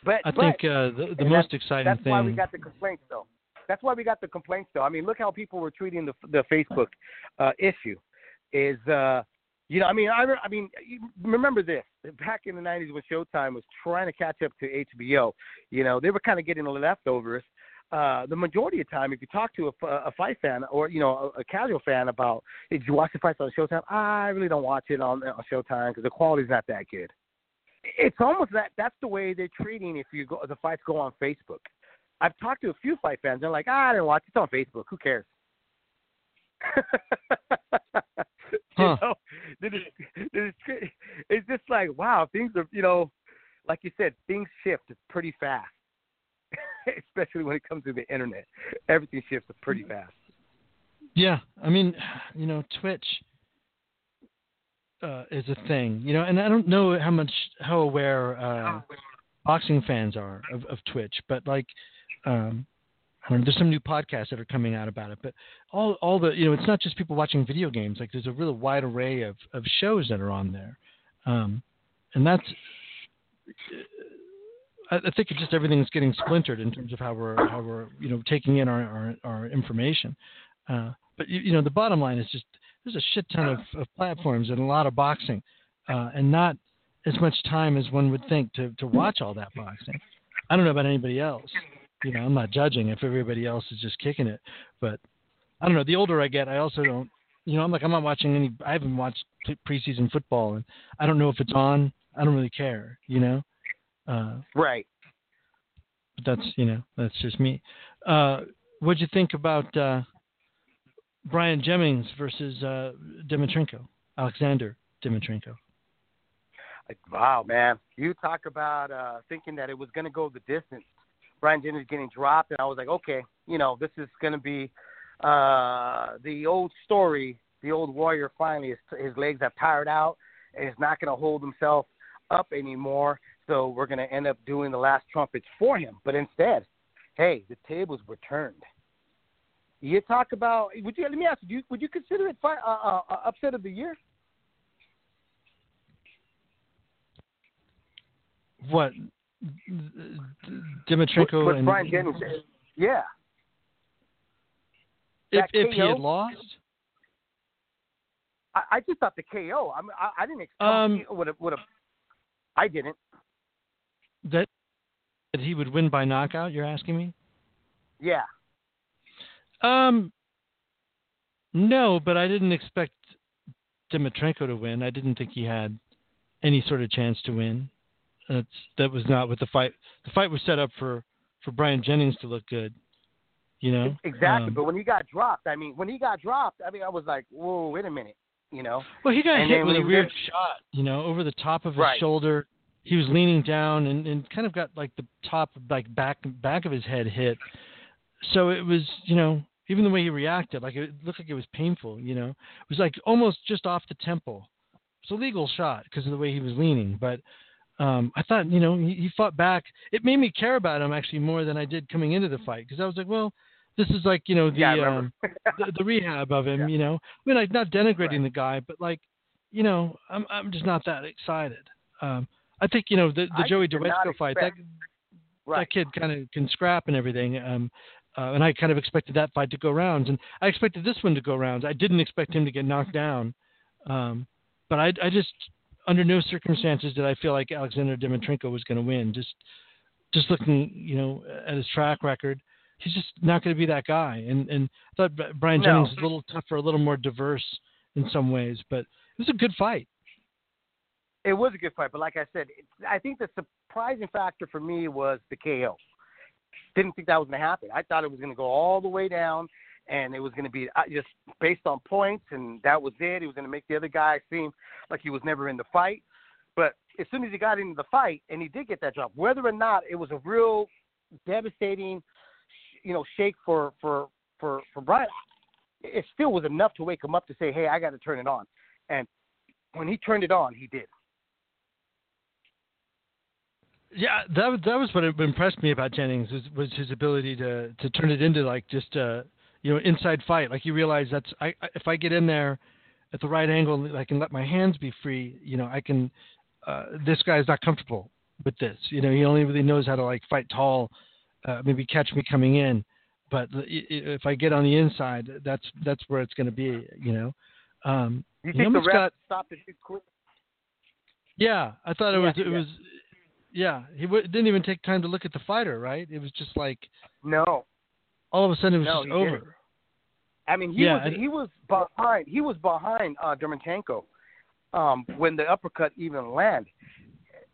But I but, think uh, the, the most exciting that's thing. That's why we got the complaints, though. That's why we got the complaints, though. I mean, look how people were treating the the Facebook uh, issue. Is uh, you know, I mean, I, I mean, remember this back in the '90s when Showtime was trying to catch up to HBO. You know, they were kind of getting the leftovers, uh, the majority of time, if you talk to a, a fight fan or you know a, a casual fan about, did you watch the fights on Showtime? I really don't watch it on, on Showtime because the quality's not that good. It's almost that that's the way they're treating if you go the fights go on Facebook. I've talked to a few fight fans. They're like, ah, I didn't watch it. It's on Facebook. Who cares? you huh. know, it's just like wow, things are you know, like you said, things shift pretty fast. especially when it comes to the internet. Everything shifts pretty fast. Yeah, I mean, you know, Twitch uh, is a thing, you know, and I don't know how much how aware uh, boxing fans are of, of Twitch, but like, um, I don't know, there's some new podcasts that are coming out about it, but all all the you know, it's not just people watching video games. Like, there's a really wide array of of shows that are on there, um, and that's I, think it's just everything's getting splintered in terms of how we're how we're you know taking in our our, our information. Uh, but you, you, know the bottom line is just there's a shit ton of, of platforms and a lot of boxing, uh, and not as much time as one would think to to watch all that boxing. I don't know about anybody else. You know, I'm not judging if everybody else is just kicking it, but I don't know. The older I get, I also don't. You know, I'm like I'm not watching any. I haven't watched preseason football, and I don't know if it's on. I don't really care. You know. Uh, right. But that's you know that's just me. Uh, what'd you think about uh, Bryant Jennings versus uh, Dimitrenko, Alexander Dimitrenko? Wow, man! You talk about uh, thinking that it was going to go the distance. Brian Jennings getting dropped, and I was like, okay, you know, this is going to be uh, the old story. The old warrior finally, his, his legs have tired out, and he's not going to hold himself up anymore. So we're going to end up doing the last trumpets for him. But instead, hey, the tables were turned. You talk about would you let me ask you would you consider it fi- uh, uh, uh upset of the year? What Dimitrenko what, and Brian Jennings? Yeah. If, if he had lost, I, I just thought the KO. I mean, I, I didn't expect um, would have would have. I didn't that that he would win by knockout? You're asking me? Yeah. Um. No, but I didn't expect Dimitrenko to win. I didn't think he had any sort of chance to win. That's that was not what the fight. The fight was set up for for Brian Jennings to look good. You know exactly. Um, but when he got dropped, I mean, when he got dropped, I mean, I was like, whoa, wait a minute. You know. Well, he got and hit with a weird shot. You know, over the top of his right. shoulder he was leaning down and, and kind of got like the top like back back of his head hit. So it was you know even the way he reacted like it looked like it was painful. You know it was like almost just off the temple. It's a legal shot because of the way he was leaning, but. Um, I thought, you know, he, he fought back. It made me care about him actually more than I did coming into the fight because I was like, well, this is like, you know, the yeah, um, the, the, rehab of him. Yeah. You know, I mean, like not denigrating right. the guy, but like, you know, I'm I'm just not that excited. Um, I think you know the the I Joey Dawejko fight. That Right. that kid kind of can scrap and everything. Um, uh, and I kind of expected that fight to go rounds, and I expected this one to go rounds. I didn't expect him to get knocked down, um, but I, I just under no circumstances did I feel like Alexander Dimitrenko was going to win. Just just looking, you know, at his track record, he's just not going to be that guy. And and I thought Bri- Brian No. Jennings was a little tougher, a little more diverse in some ways, but it was a good fight. It was a good fight, but like I said, I think the surprising factor for me was the KO. Didn't think that was going to happen. I thought it was going to go all the way down, and it was going to be uh, just based on points, and that was it. He was going to make the other guy seem like he was never in the fight. But as soon as he got into the fight, and he did get that drop, whether or not it was a real devastating, you know, shake for for for for Brian, it still was enough to wake him up to say, "Hey, I got to turn it on." And when he turned it on, he did. Yeah, that that was what impressed me about Jennings was, was his ability to to turn it into like just a you know inside fight. Like he realized that's I I- if I get in there at the right angle, I can let my hands be free. You know, I can. Uh, this guy's not comfortable with this. You know, he only really knows how to like fight tall, uh, maybe catch me coming in. But i- i- if I get on the inside, that's that's where it's going to be. You know. Um, You think the ref stopped it quick? yeah, I thought it Yeah, was it yeah. was yeah. He w- didn't even take time to look at the fighter, right? It was just like No, all of a sudden it was No, just over. didn't. I mean he Yeah, was and- he was behind he was behind uh, um, when the uppercut even landed,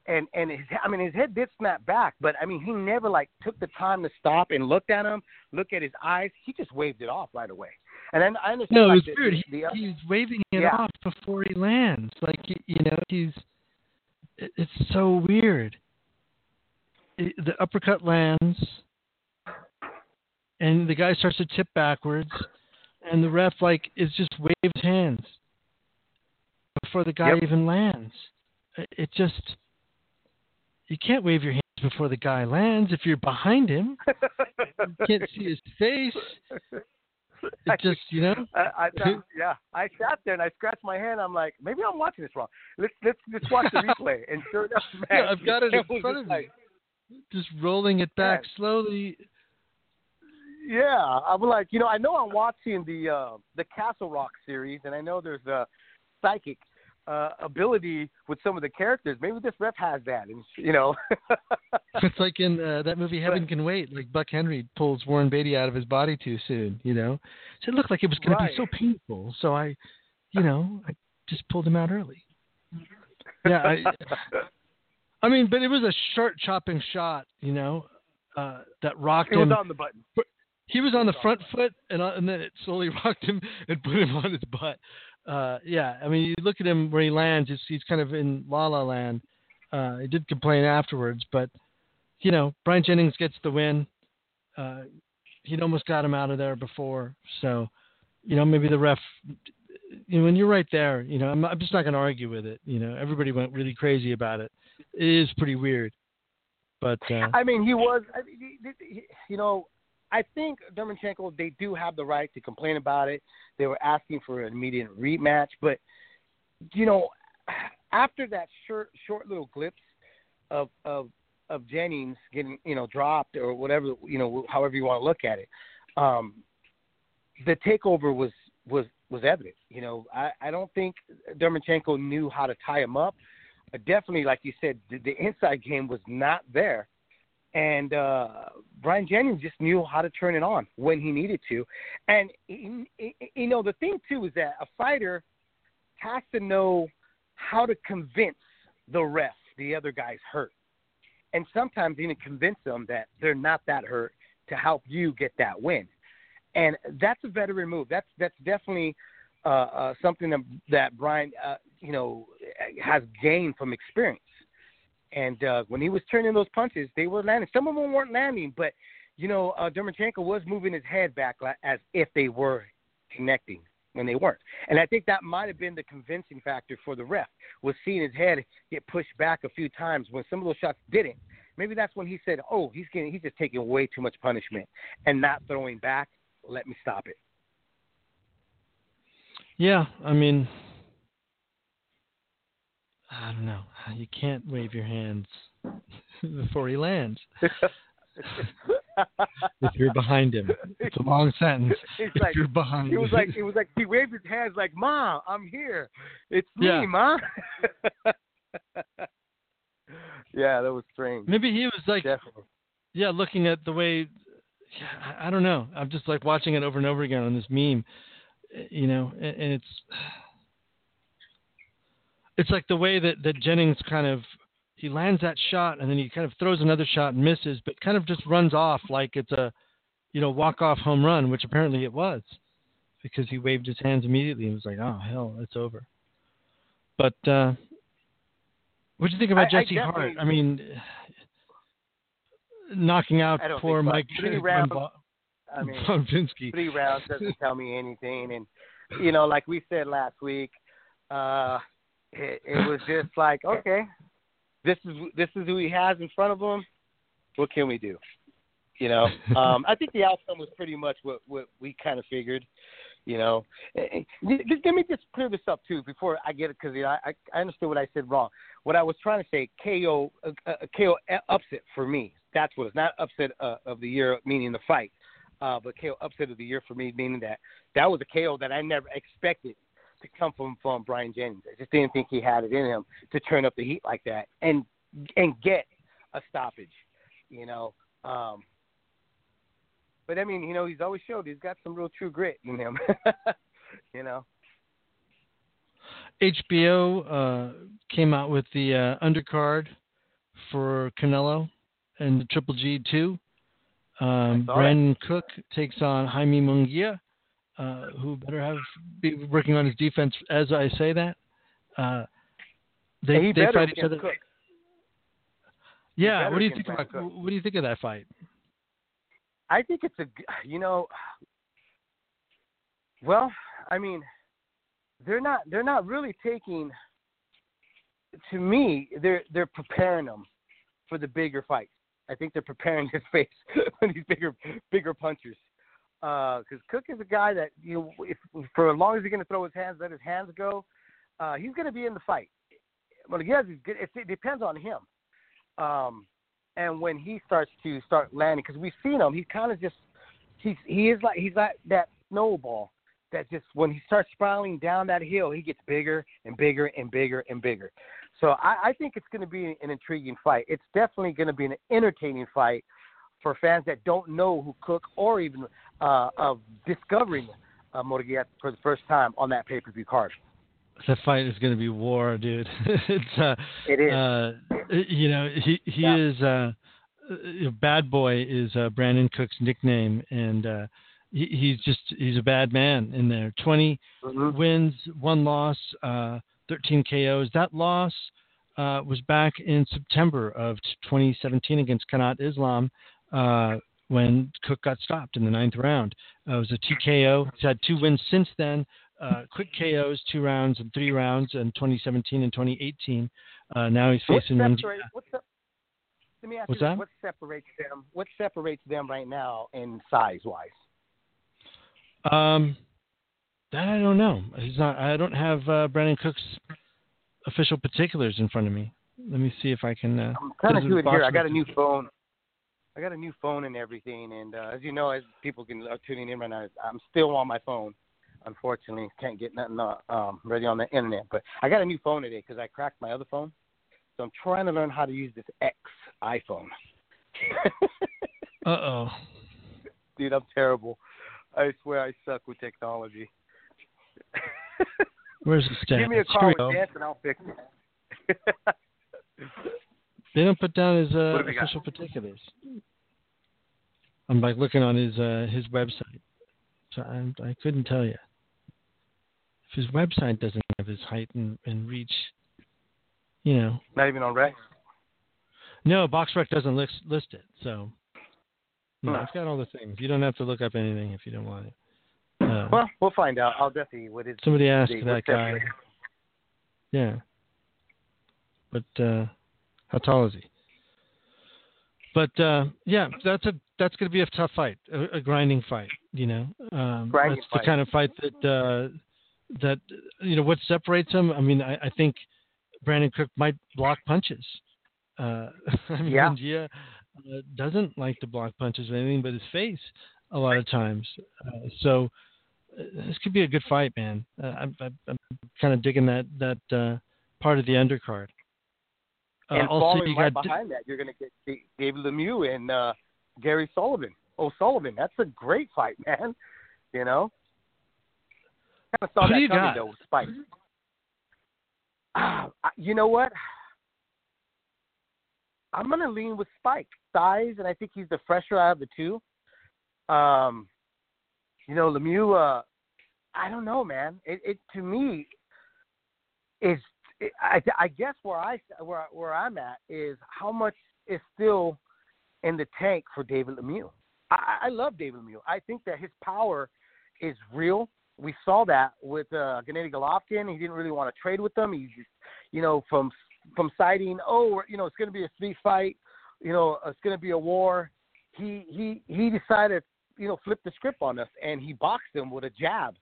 and and his I mean his head did snap back, but I mean he never like took the time to stop and looked at him, look at his eyes. He just waved it off right away. And then I understand. No, it like, was the, weird. The, He, the, he's waving it Yeah. off before he lands. Like you know, he's it's so weird. It, the uppercut lands, and the guy starts to tip backwards, and the ref like is just waves hands before the guy Yep. even lands. It, it just you can't wave your hands before the guy lands if you're behind him. You can't see his face. It just you know. I, I thought, yeah, I sat there and I scratched my hand. I'm like, maybe I'm watching this wrong. Let's let's let's watch the replay. And sure enough, man, Yeah, I've got it in front of me. like, just rolling it back Man. slowly. Yeah, I'm like, you know, I know I'm watching the uh, the Castle Rock series, and I know there's a psychic uh, ability with some of the characters. Maybe this ref has that, and you know. It's like in uh, that movie Heaven Can Wait. Like Buck Henry pulls Warren Beatty out of his body too soon. You know, so it looked like it was going to be so painful. So I, you know, I just pulled him out early. Yeah, I, I mean, but it was a short chopping shot. You know, uh, that rocked it was him. on the button. he was on the front foot, and uh, and then it slowly rocked him and put him on his butt. Uh, yeah, I mean, you look at him where he lands; he's, he's kind of in La La Land. Uh, he did complain afterwards, but you know, Brian Jennings gets the win. Uh, he'd almost got him out of there before, so you know, maybe the ref. You know, when you're right there, you know, I'm, I'm just not going to argue with it. You know, everybody went really crazy about it. It is pretty weird, but uh, I mean, he was. I mean, he- he- you know, I think Dermonchenko. They do have the right to complain about it. They were asking for an immediate rematch, but you know, after that short, short little glimpse of of of Jennings getting you know dropped or whatever you know, however you want to look at it, um, the takeover was was was evident. You know, I I don't think Dermonchenko knew how to tie him up. Uh, definitely, like you said, the, the inside game was not there, and uh, Brian Jennings just knew how to turn it on when he needed to. And he, he- you know, the thing too is that a fighter has to know how to convince the ref the other guy's hurt, and sometimes even convince them that they're not that hurt to help you get that win. And that's a veteran move. That's that's definitely uh, uh, something that that Brian, uh, you know, has gained from experience. And uh, when he was turning those punches, they were landing. Some of them weren't landing, but you know, uh, Dermonchenko was moving his head back as if they were connecting when they weren't. And I think that might have been the convincing factor for the ref was seeing his head get pushed back a few times when some of those shots didn't. Maybe that's when he said, "Oh, he's getting, he's just taking way too much punishment and not throwing back. Let me stop it." Yeah, I mean, I don't know. You can't wave your hands before he lands. if you're behind him, it's a long sentence. It's if like you're behind he was him. like he was like he waved his hands like, "Ma, I'm here. It's me, Yeah. Ma." yeah, that was strange. maybe he was like, Definitely. yeah, looking at the way. Yeah, I, I don't know. I'm just like watching it over and over again on this meme, eh, you know, and, and it's it's like the way that that Jennings kind of he lands that shot and then he kind of throws another shot and misses, but kind of just runs off like it's a you know walk off home run, which apparently it was because he waved his hands immediately and was like, oh hell, it's over. But uh, what do you think about I- I Jesse Hart? I mean, knocking out poor. Mike Three rounds, I mean, three rounds doesn't tell me anything, and you know, like we said last week, uh, it, it was just like, okay, this is this is who he has in front of him. What can we do? You know, um, I think the outcome was pretty much what what we kind of figured. You know, Eh, eh, just, let me just clear this up too before I get it because you know, I I understood what I said wrong. What I was trying to say, KO uh, uh, KO upset for me. That's what it's not upset uh, of the year, meaning the fight, uh, but KO upset of the year for me, meaning that that was a KO that I never expected to come from from Brian Jennings. I just didn't think he had it in him to turn up the heat like that and and get a stoppage. You know. Um, but I mean, you know, he's always showed he's got some real true grit in him. you know. HBO uh, came out with the uh, undercard for Canelo and the Triple G two. Um, Brandon Cook takes on Jaime Munguia, uh, who better have be working on his defense as I say that. Uh, they they fight each other. Cook. Yeah, what do you think about Cook. what do you think of that fight? I think it's a you know, well, I mean, they're not they're not really taking. To me, they're they're preparing them for the bigger fights. I think they're preparing his face for these bigger bigger punchers. Because Cook is a guy that you know, if for as long as he's going to throw his hands, let his hands go, uh, he's going to be in the fight. Well, yes, good. It, it depends on him. Um, and when he starts to start landing, because we've seen him, he kind of just he's he is like he's like that snowball that just when he starts spiraling down that hill, he gets bigger and bigger and bigger and bigger. So I, I think it's going to be an intriguing fight. It's definitely going to be an entertaining fight for fans that don't know who Cook or even uh, of discovering uh, for the first time on that pay per view card. That fight is going to be war, dude. it's uh, It is. uh, you know, he he Yeah. is uh, uh, bad boy is uh, Brandon Cook's nickname, and uh, he, he's just he's a bad man in there. 20 Mhm. wins, one loss, uh, 13 KOs. That loss uh, was back in September of 2017 against Kanat Islam uh, when Cook got stopped in the ninth round. Uh, it was a TKO. He's had two wins since then. Uh, quick KOs, two rounds and three rounds in 2017 and 2018. Uh, now he's What facing separates, Munguia. what's the, let me ask What's you, that? what separates them? What separates them right now in size wise? Um, that I don't know. He's not. I don't have uh, Brandon Cook's official particulars in front of me. Let me see if I can. Uh, I'm kind of does do it it here. I got a new phone. I got a new phone and everything, and uh, as you know, as people can are tuning in right now, I'm still on my phone. Unfortunately, can't get nothing uh, um, ready on the internet. But I got a new phone today because I cracked my other phone, so I'm trying to learn how to use this X iPhone. Uh oh. Dude, I'm terrible. I swear I suck with technology. Where's the stats? Give me a call with. Dance and I'll fix it. They don't put down his uh, we got? official particulars. I'm like looking on his uh, his website, so I I couldn't tell you. If his website doesn't have his height and, and reach, you know, Not even on Rex. no, BoxRec doesn't list list it. So, no, it's got all the things. You don't have to look up anything if you don't want it. Uh, Well, we'll find out. I'll definitely what is somebody asked that guy. Yeah. But uh how tall is he? But uh yeah, that's a that's going to be a tough fight, a, a grinding fight. You know, um, Grinding that's fight. the kind of fight that uh that you know what separates him. I mean, I, I think Brandon Cook might block punches. Uh, I mean, Yeah. Uh, doesn't like to block punches or anything but his face a lot of times. Uh, so uh, this could be a good fight, man. Uh, I'm, I'm, I'm kind of digging that that uh, part of the undercard. Uh, and also, following you right got behind that, you're going to get D- David Lemieux and uh, Gary Sullivan. O'Sullivan. That's a great fight, man. You know, kind of saw Who that coming got? though with Spike. I- you know what? I'm going to lean with Spike size, and I think he's the fresher out of the two. Um, you know, Lemieux. Uh, I don't know, man. It, it to me is. I, I guess where I where where I'm at is how much is still in the tank for David Lemieux. I, I love David Lemieux. I think that his power is real. We saw that with uh, Gennady Golovkin. He didn't really want to trade with them. He's just, you know, from from citing, oh, you know, it's going to be a street fight. You know, it's going to be a war. He he he decided, you know, flip the script on us, and he boxed him with a jab,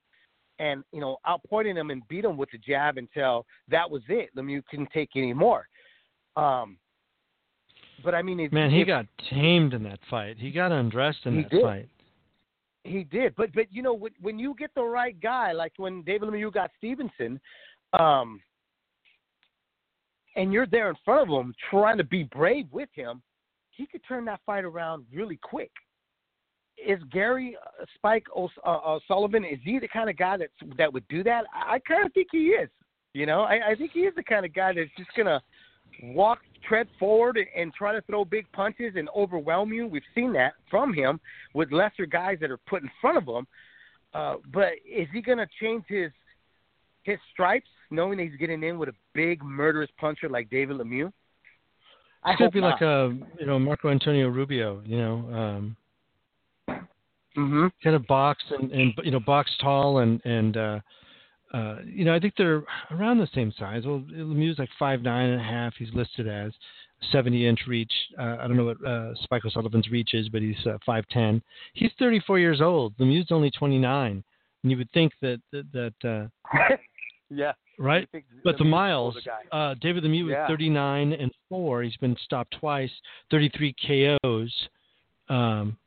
and you know, outpointed him and beat him with the jab until that was it. Lemieux couldn't take any more. Um, but I mean, if, man. He if- got tamed in that fight. He got undressed in that did. fight. He did, but but you know when when you get the right guy, like when David Lemieux got Stevenson, um, and you're there in front of him trying to be brave with him, he could turn that fight around really quick. Is Gary uh, Spike o- uh, uh, Sullivan? Is he the kind of guy that that would do that? I, kind of think he is. You know, I, I think he is the kind of guy that's just gonna walk, tread forward, and, try to throw big punches and overwhelm you. We've seen that from him with lesser guys that are put in front of him. Uh, but is he going to change his his stripes, knowing that he's getting in with a big murderous puncher like David Lemieux? I gonna be not. like a you know Marco Antonio Rubio. You know, um, hmm kind of box and, and you know box tall and and uh, uh, you know I think they're around the same size. Well, Lemieux's like five nine and a half. He's listed as seventy inch reach. Uh, I don't know what uh, Spike O'Sullivan's reach is, but he's uh, five ten. He's thirty four years old. Lemieux's only twenty nine. And you would think that that, that uh, yeah. right. But the miles, uh, David Lemieux Yeah. is 39 and four. He's been stopped twice, 33 KOs. Um,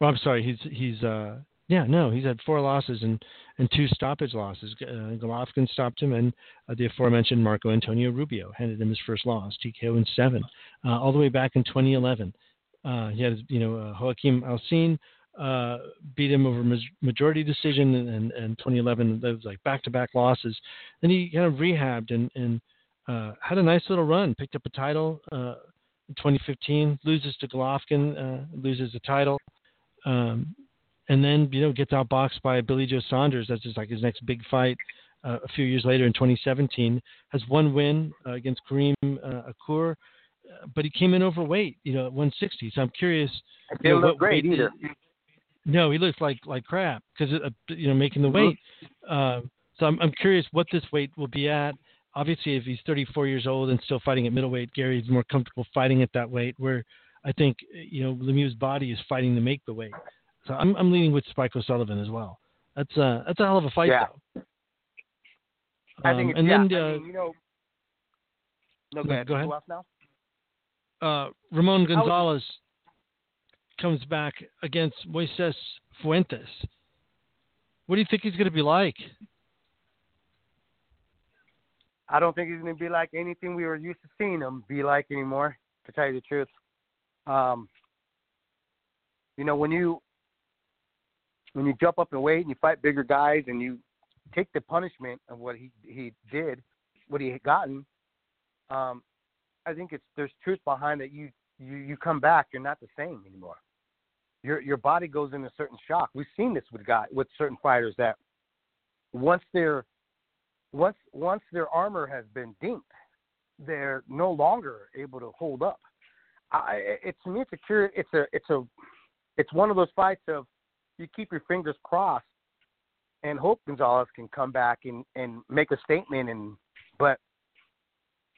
well, I'm sorry, he's he's uh, yeah, no, he's had four losses and and two stoppage losses. Uh, Golovkin stopped him, and uh, the aforementioned Marco Antonio Rubio handed him his first loss, TKO in seven, uh, all the way back in 2011. Uh, he had you know uh, Joaquim Alcine uh, beat him over majority decision in, in 2011. That was like back-to-back losses. Then he kind of rehabbed and, and uh, had a nice little run. Picked up a title uh, in 2015. Loses to Golovkin, uh, loses the title, um, and then you know gets outboxed by Billy Joe Saunders. That's just like his next big fight. Uh, a few years later in 2017, has one win uh, against Kareem uh, Achour, uh, but he came in overweight, you know, at 160. So I'm curious. It you know, look great either. no, he looks like like crap because uh, you know making the weight. Um, so I'm I'm curious what this weight will be at. Obviously, if he's 34 years old and still fighting at middleweight, Gary's more comfortable fighting at that weight. Where I think you know Lemieux's body is fighting to make the weight. So I'm I'm leaning with Spike O'Sullivan as well. That's uh that's a hell of a fight Yeah. though. I think Um, it's, and yeah, then I uh, mean, you know. No, go ahead. go ahead. Now? uh, Ramon was- Gonzalez comes back against Moises Fuentes. What do you think he's going to be like? I don't think he's going to be like anything we were used to seeing him be like anymore. To tell you the truth, um, you know when you when you jump up in weight and you fight bigger guys and you take the punishment of what he he did, what he had gotten, um, I think it's there's truth behind that. You you you come back, you're not the same anymore. Your your body goes into certain shock. We've seen this with guy with certain fighters that once they're once once their armor has been dinked, they're no longer able to hold up. I, it to me, it's a curious, it's a it's a it's one of those fights of you keep your fingers crossed and hope Gonzalez can come back and and make a statement. And but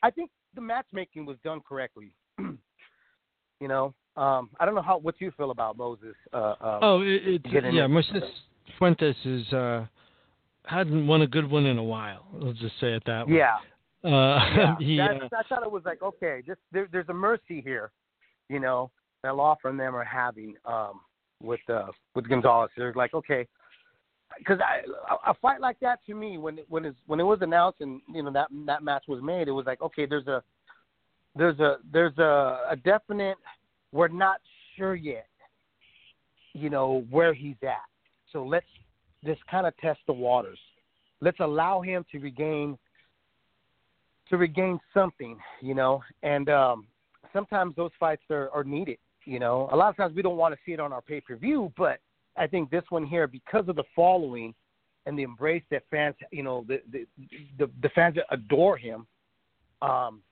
I think the matchmaking was done correctly. you know, um, I don't know how what you feel about Moses. Uh, uh, Oh, it, yeah, Moses Fuentes is uh, hadn't won a good one in a while. Let's just say it that way. yeah, Uh, Yeah, he, that's, uh, I thought it was like okay, this there, there's a mercy here, you know, that Law firm them are having um, with uh, with Gonzalez. They're like okay, because I a, fight like that to me when when it when it was announced and you know that that match was made, it was like okay, there's a there's a there's a, a definite we're not sure yet, you know where he's at. So let's just kind of test the waters. Let's allow him to regain to regain something, you know. And um, sometimes those fights are, are needed, you know. A lot of times we don't want to see it on our pay per view, but I think this one here, because of the following and the embrace that fans, you know, the the the, the fans adore him, um,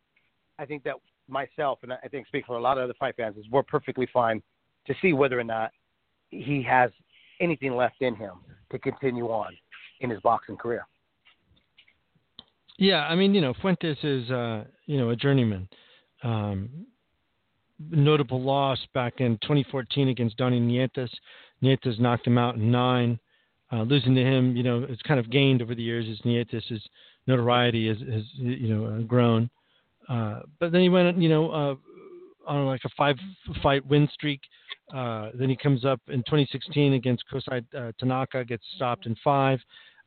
I think that myself and I think speak for a lot of other fight fans is we're perfectly fine to see whether or not he has anything left in him to continue on in his boxing career. Yeah, I mean, you know, Fuentes is, uh, you know, a journeyman. Um, notable loss back in 2014 against Donny Nietes. Nietes knocked him out in nine. Uh, losing to him, you know, it's kind of gained over the years as Nietes' notoriety has, has you know, uh, grown. Uh, but then he went, you know, uh, on like a five-fight win streak. Uh, then he comes up in 2016 against Kosei uh, Tanaka, gets stopped in five.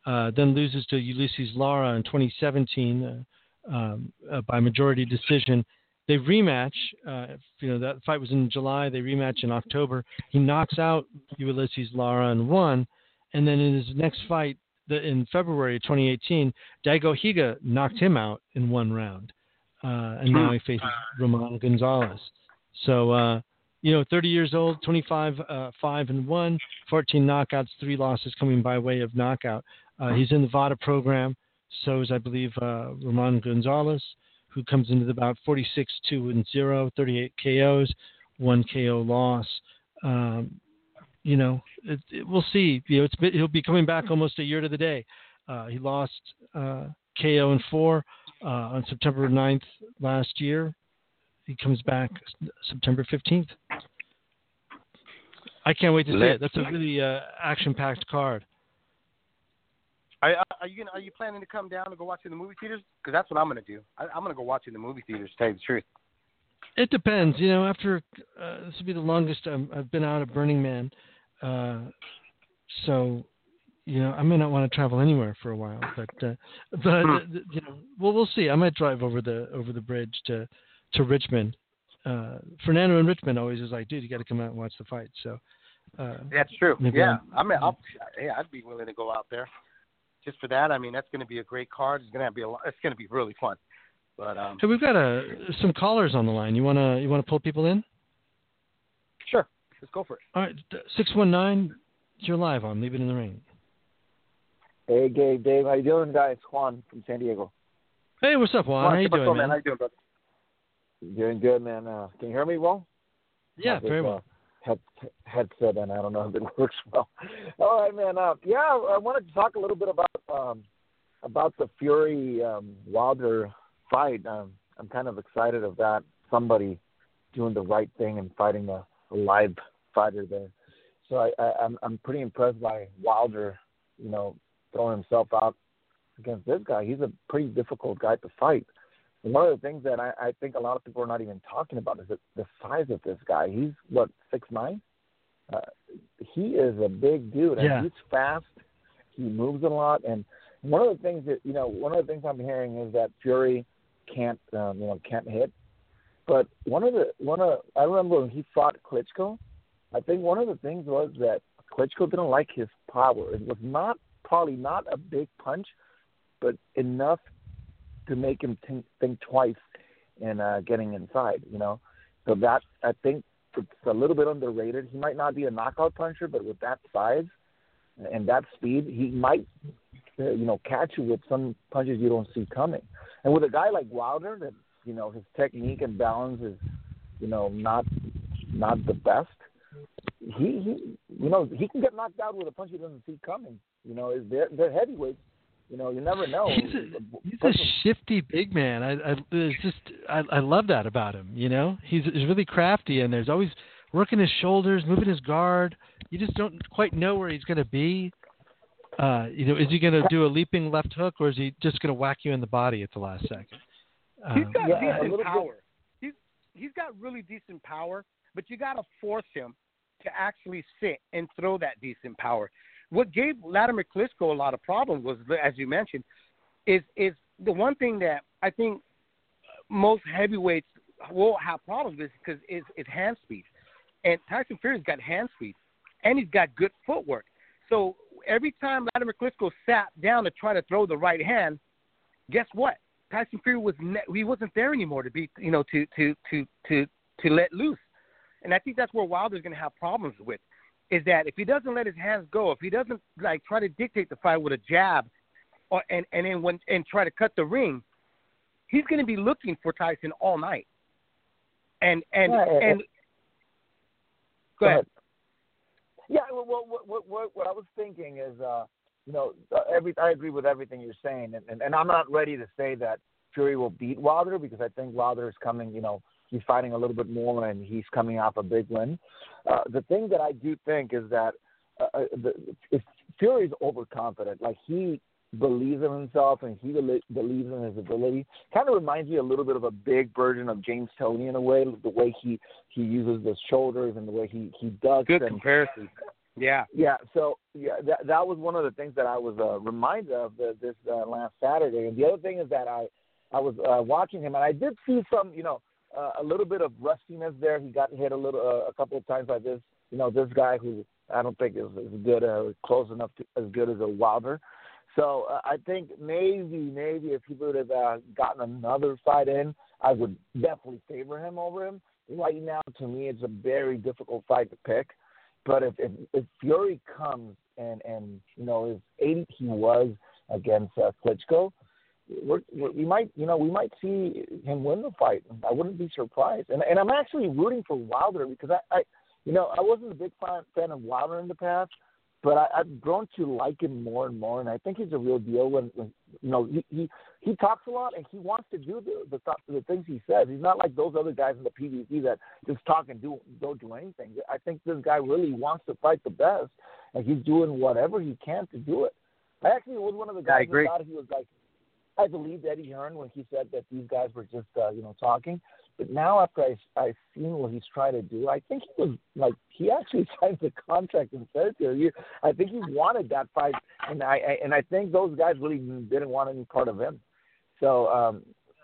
Then loses to Ulysses Lara in 2017 uh, um, by majority decision. They rematch. Uh, you know that fight was in July. They rematch in October. He knocks out Ulysses Lara and won. And then in his next fight, the, in February 2018, Daigo Higa knocked him out in one round, uh, and now he faces Roman Gonzalez. So you know, 30 years old, 25, uh, 5 and 1, 14 knockouts, 3 losses coming by way of knockout. Uh, he's in the VADA program. So is, I believe, uh, Roman Gonzalez, who comes into the about 46 2 and 0, 38 KOs, 1 KO loss. Um, you know, it, it, we'll see. You know, it's he'll be coming back almost a year to the day. Uh, he lost uh, KO in 4 uh, on September 9th last year he comes back September 15th. I can't wait to see it. That's a really uh, action-packed card. Are, are you gonna, are you planning to come down and go watch in the movie theaters? Because that's what I'm gonna do. I, I'm gonna go watch in the movie theaters. To tell you the truth. It depends. You know, after uh, this will be the longest i have been out of Burning Man, uh, so you know I may not want to travel anywhere for a while. But uh, but hmm. you know, well we'll see. I might drive over the over the bridge to to Richmond. Uh, Fernando in Richmond always is like, dude, you got to come out and watch the fight. So uh, that's true. Yeah, i mean, I'll, yeah, I'd be willing to go out there just for that. I mean, that's going to be a great card. It's going to be a, lot, it's going to be really fun. But um, hey, we've got a, uh, some callers on the line. You wanna you wanna pull people in? Sure, let's go for it. All right, six one nine. You're live on Leave It in the Ring. Hey, Gabe, Dave, how you doing, guys? Juan from San Diego. Hey, what's up, Juan? Juan how you doing, man? man? How you doing, brother? Doing good, man. Uh, can you hear me well? Yeah, very well. Head, headset, and I don't know if it works well. All right, man. Uh, yeah, I wanted to talk a little bit about um, about the Fury um, Wilder fight. Um, I'm kind of excited of that. Somebody doing the right thing and fighting a, a live fighter there. So I, I, I'm I'm pretty impressed by Wilder. You know, throwing himself out against this guy. He's a pretty difficult guy to fight one of the things that I, I think a lot of people are not even talking about is the, the size of this guy. He's what six nine. Uh, he is a big dude, and yeah. he's fast. He moves a lot, and one of the things that you know, one of the things I'm hearing is that Fury can't, um, you know, can't hit. But one of the one of I remember when he fought Klitschko, I think one of the things was that Klitschko didn't like his power. It was not probably not a big punch, but enough to make him think, think twice in uh, getting inside. You know, so that I think it's a little bit underrated. He might not be a knockout puncher, but with that size and that speed, he might uh, you know catch you with some punches you don't see coming. And with a guy like Wilder, that you know his technique and balance is you know not not the best. He, he you know he can get knocked out with a punch he doesn't see coming. You know, they're they're heavyweights, you know, you never know. He's a, he's a shifty big man. I, I it's just I, I love that about him. You know, he's he's really crafty, and there's always working his shoulders, moving his guard. You just don't quite know where he's going to be. Uh, you know, is he going to do a leaping left hook, or is he just going to whack you in the body at the last second? He's Um, got Yeah, decent little power. He's he's got really decent power, but you got to force him to actually sit and throw that decent power. What gave Wladimir Klitschko a lot of problems was, as you mentioned, is is the one thing that I think most heavyweights will have problems with because is is hand speed, and Tyson Fury's got hand speed, and he's got good footwork. So every time Wladimir Klitschko sat down to try to throw the right hand, guess what? Tyson Fury was ne- he wasn't there anymore to be you know to to to to to let loose, and I think that's where Wilder's going to have problems with, is that if he doesn't let his hands go, if he doesn't like try to dictate the fight with a jab, or and and then when and try to cut the ring, he's going to be looking for Tyson all night, and and Yeah, and- and go ahead. Yeah, well, well what, what, what, what I was thinking is, uh, you know, uh, every I agree with everything you're saying, and, and, and I'm not ready to say that Fury will beat Wilder because I think Wilder is coming, you know, he's fighting a little bit more and he's coming off a big win. Uh, the thing that I do think is that uh, uh, the, if Fury's overconfident, like he believes in himself and he bel- believes in his ability. Kind of reminds me a little bit of a big version of James Toney in a way, the way he he uses his shoulders and the way he he ducks Good and comparison. Yeah. yeah, so yeah, that that was one of the things that I was uh, reminded of the, this uh, last Saturday. And the other thing is that I I was uh, watching him and I did see some, you know, uh, a little bit of rustiness there. He got hit a little uh, a couple of times by this, you know, this guy who I don't think is as good uh, close enough to as good as a Wilder. So uh, I think maybe maybe if he would have uh, gotten another fight in, I would definitely favor him over him. Right now, to me, it's a very difficult fight to pick. But if if, if Fury comes and and you know is eighty he was against uh, Klitschko, we're, we're, might you know we might see him win the fight. I wouldn't be surprised. And and I'm actually rooting for Wilder because I, I you know I wasn't a big fan fan of Wilder in the past, but I, I've grown to like him more and more. And I think he's a real deal. When, when you know he, he he talks a lot and he wants to do the the, th- the things he says. He's not like those other guys in the PBC that just talk and do don't do anything. I think this guy really wants to fight the best, and he's doing whatever he can to do it. I actually was one of the guys who thought he was like. I believed Eddie Hearn when he said that these guys were just uh, you know talking. But now after I I've seen what he's trying to do, I think he was like he actually signed the contract and said to you. I think he wanted that fight, and I, I and I think those guys really didn't want any part of him. So um,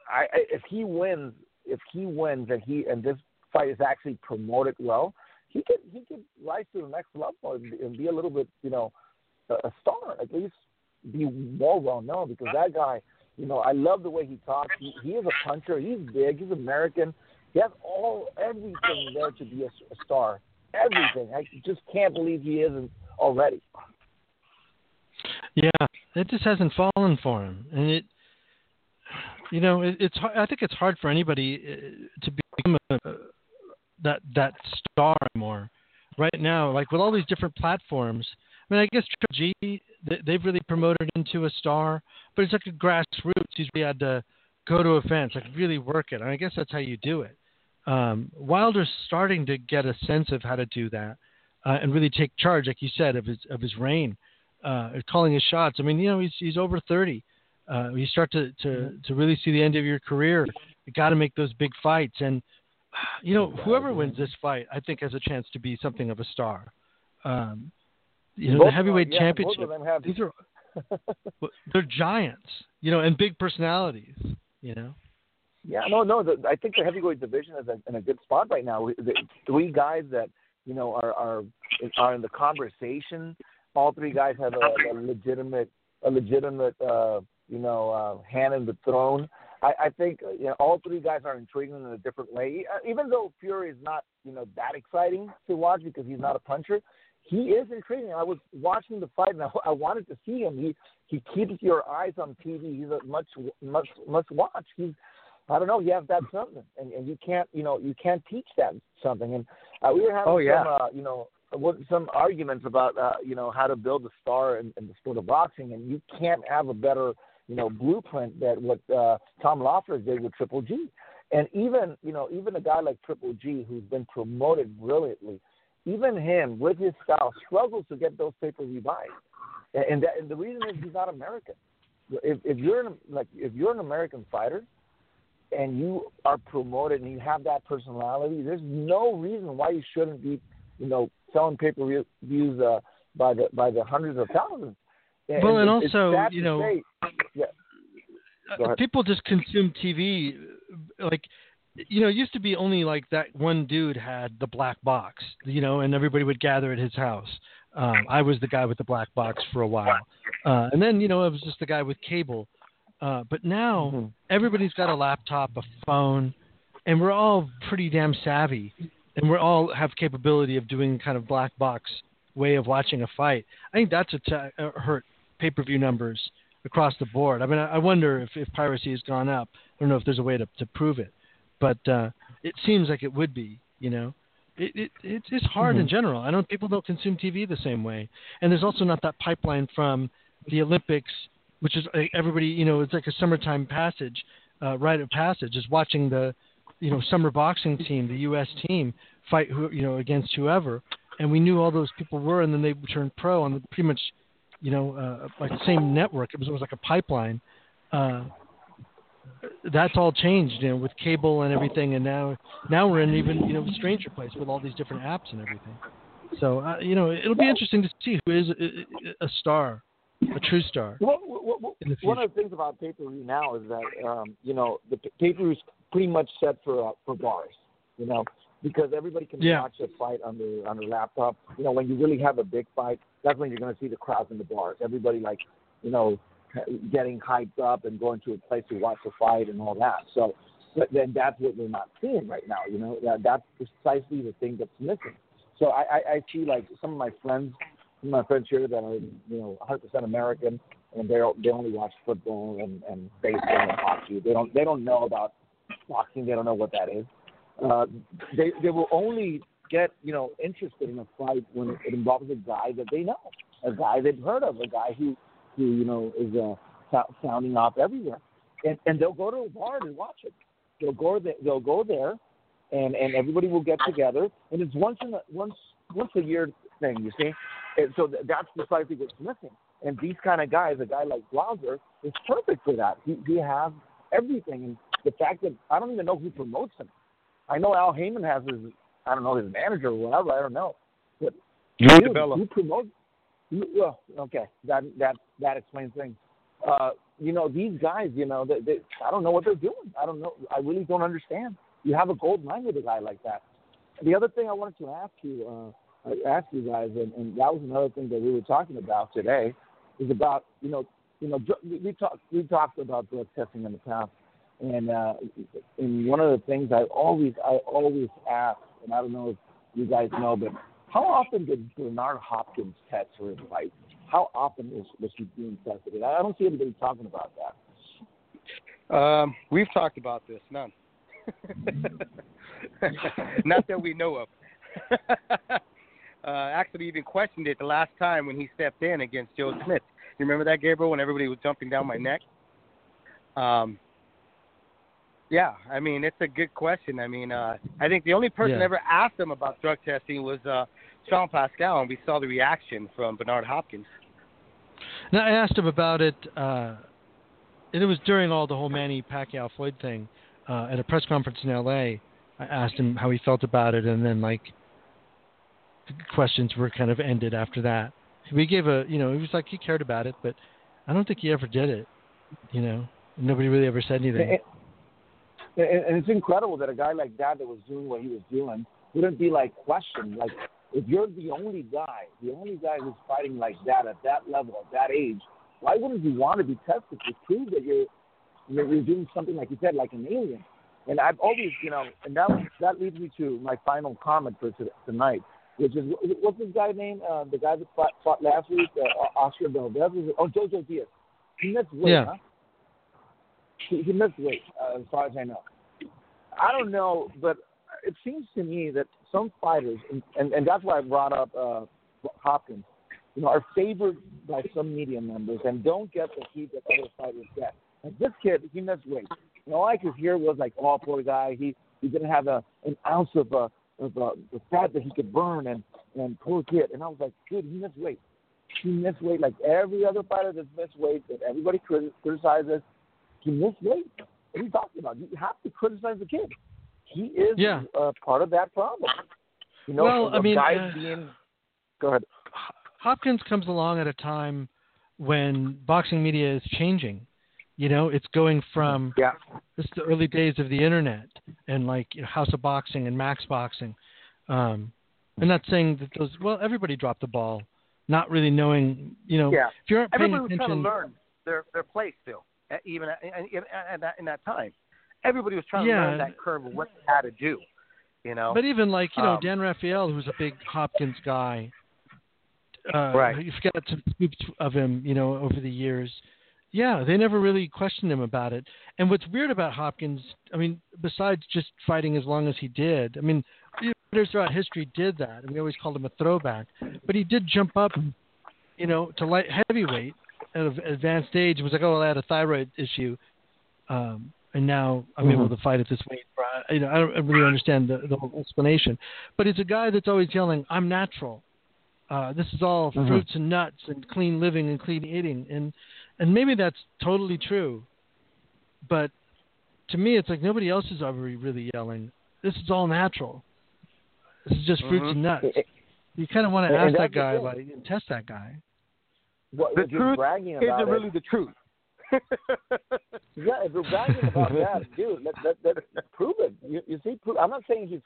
I, I if he wins, if he wins and he and this fight is actually promoted well, he could he could rise to the next level and, and be a little bit you know a, a star at least be more well known because that guy you know, I love the way he talks. He, he is a puncher. He's big. He's American. He has all everything there to be a, a star. Everything. I just can't believe he isn't already. Yeah, it just hasn't fallen for him, and it, you know, it, it's. I think it's hard for anybody uh, to become a, that that star anymore. Right now, like with all these different platforms. I mean, I guess Triple G, they- they've really promoted into a star, but it's like a grassroots. He's really had to go to events, like really work it. And I guess that's how you do it. Um, Wilder's starting to get a sense of how to do that uh, and really take charge, like you said, of his of his reign, uh, calling his shots. I mean, you know, he's he's over thirty. Uh, you start to, to, to really see the end of your career. You got to make those big fights, and you know, whoever wins this fight, I think has a chance to be something of a star. Um, you know, Both the heavyweight them- yeah, championship. Both of them have These are they're giants, you know, and big personalities. You know. Yeah, no, no. The, I think the heavyweight division is a, in a good spot right now. The three guys that you know are are are in the conversation. All three guys have a, a legitimate a legitimate uh, you know uh, hand in the throne. I, I think you know all three guys are intriguing in a different way. Uh, Even though Fury is not you know that exciting to watch because he's not a puncher, he is intriguing. I was watching the fight and I, I wanted to see him. He he keeps your eyes on TV. He's a much much must watch. He's I don't know. You have that something, and, and you can't, you know, you can't teach that something. And uh, we were having Oh, yeah. some, uh, you know, some arguments about, uh, you know, how to build a star in, in the sport of boxing, and you can't have a better, you know, blueprint that what uh, Tom Loeffler did with Triple G. And even, you know, even a guy like Triple G, who's been promoted brilliantly, even him with his style struggles to get those pay per view buys. and, that, and the reason is he's not American. If, if you're an, like if you're an American fighter, and you are promoted and you have that personality, there's no reason why you shouldn't be, you know, selling pay per views uh, by the by the hundreds of thousands. And, well, and, and also, you know, yeah. uh, people just consume TV like you know, it used to be only like that one dude had the black box, you know, and everybody would gather at his house. Um, I was the guy with the black box for a while, uh, and then you know it was just the guy with cable. Uh, but now mm-hmm. everybody's got a laptop, a phone, and we're all pretty damn savvy, and we all have capability of doing kind of black box way of watching a fight. I think that's a uh, hurt pay per view numbers across the board. I mean, I, I wonder if, if piracy has gone up. I don't know if there's a way to, to prove it but uh, it seems like it would be. You know, it, it it's it's hard mm-hmm. in general. I don't people don't consume TV the same way, and there's also not that pipeline from the Olympics, which is everybody. You know, it's like a summertime passage, uh, rite of passage, is watching the you know summer boxing team, the U.S. team fight who you know against whoever, and we knew all those people were, and then they turned pro on the pretty much you know uh, like the same network. It was it was like a pipeline. Uh, that's all changed, you know, with cable and everything, and now now we're in even you know stranger place with all these different apps and everything. So uh, you know, it'll be interesting to see who is a, a star, a true star. Well, well, one of the things about pay per view now is that um, you know the pay per view is pretty much set for uh, for bars, you know, because everybody can yeah. watch a fight on their on their laptop. You know, when you really have a big fight, that's when you're going to see the crowds in the bars. Everybody like, you know, getting hyped up and going to a place to watch a fight and all that. So, but then that's what we're not seeing right now. You know, that that's precisely the thing that's missing. So I, I, I see like some of my friends, some of my friends here that are you know 100% American, and they they only watch football and, and baseball and hockey. They don't they don't know about boxing. They don't know what that is. Uh, they they will only get you know interested in a fight when it involves a guy that they know, a guy they've heard of, a guy who who you know is uh, sounding off everywhere, and and they'll go to a bar and watch it. They'll go there. They'll go there, and and everybody will get together, and it's once in a once once a year thing. You see, and so that's precisely what's missing. And these kind of guys, a guy like Blauser, is perfect for that. He he has everything, and the fact that I don't even know who promotes him. I know Al Haymon has his I don't know his manager or whatever. I don't know, but Joey dude, who promotes well, okay, that that that explains things. Uh, you know, these guys, you know, they, they, I don't know what they're doing. I don't know. I really don't understand. You have a gold mine with a guy like that. The other thing I wanted to ask you, uh, ask you guys, and, and that was another thing that we were talking about today, is about you know, you know, we talked we talked about drug testing in the past, and uh, and one of the things I always I always ask, and I don't know if you guys know, but how often did Bernard Hopkins test for his fight? How often was, was he being tested? I don't see anybody talking about that. Um, we've talked about this. None. Not that we know of. uh, actually, even questioned it the last time when he stepped in against Joe Smith. You remember that, Gabriel, when everybody was jumping down my neck? Um, yeah, I mean it's a good question. I mean, uh, I think the only person yeah. ever asked him about drug testing was uh, Jean Pascal, and we saw the reaction from Bernard Hopkins. Now I asked him about it, uh, and it was during all the whole Manny Pacquiao Floyd thing uh, at a press conference in L.A. I asked him how he felt about it, and then like the questions were kind of ended after that. We gave a, you know, he was like he cared about it, but I don't think he ever did it. You know, nobody really ever said anything. And, and it's incredible that a guy like that that was doing what he was doing wouldn't be like questioned. Like, if you're the only guy, the only guy who's fighting like that at that level, at that age, why wouldn't you want to be tested to prove that you're you're, you're doing something like you said, like an alien? And I've always, you know, and that that leads me to my final comment for tonight, which is what's this guy name? Uh, the guy that fought, fought last week, uh, Oscar Valdez. Oh, Jojo Diaz. He missed weight, yeah. huh? He, he missed weight, uh, as far as I know. I don't know, but it seems to me that some fighters, and, and, and that's why I brought up uh, Hopkins, you know, are favored by some media members and don't get the heat that other fighters get. Like this kid, he missed weight. Know, all I could hear was like, "Oh, poor guy. He he didn't have a an ounce of uh, of uh, the fat that he could burn, and and poor kid." And I was like, "Dude, he missed weight." he missed weight like every other fighter that's missed weight that everybody criticizes. He missed weight. What are you talking about? You have to criticize the kid. He is Yeah. uh, part of that problem. You know, Well, I mean, guys uh, being. Go ahead. Hopkins comes along at a time when boxing media is changing. You know, it's going from Yeah. this is the early days of the internet and like you know, House of Boxing and Max Boxing. Um, I'm not saying that those. Well, everybody dropped the ball, not really knowing. You know, Yeah. if you aren't paying Everybody was trying to learn their their place still, even at, at, at, at that, in that time. Everybody was trying Yeah. to learn that curve of what they had to do. You know. But even like you know Um, Dan Rafael, who's a big Hopkins guy, uh, Right. You've got some scoops of him, you know, over the years. Yeah, they never really questioned him about it. And what's weird about Hopkins, I mean, besides just fighting as long as he did, I mean, fighters throughout history did that, and we always called him a throwback. But he did jump up, you know, to light heavyweight at an advanced age. It was like, oh, well, I had a thyroid issue, um, and now I'm able to fight at this weight. You know, I don't really understand the, the whole explanation. But it's a guy that's always yelling, "I'm natural." Uh, this is all Mhm. fruits and nuts and clean living and clean eating, and and maybe that's totally true. But to me, it's like nobody else is ever really yelling. This is all natural. This is just fruits Mhm. and nuts. It- it- You kind of want to And- and ask that that's the guy thing. like and test that guy. What, the truth is about it it, really the truth? Yeah, if you're bragging about that, dude, let, let, let, prove it. You, you see, prove, I'm not saying he's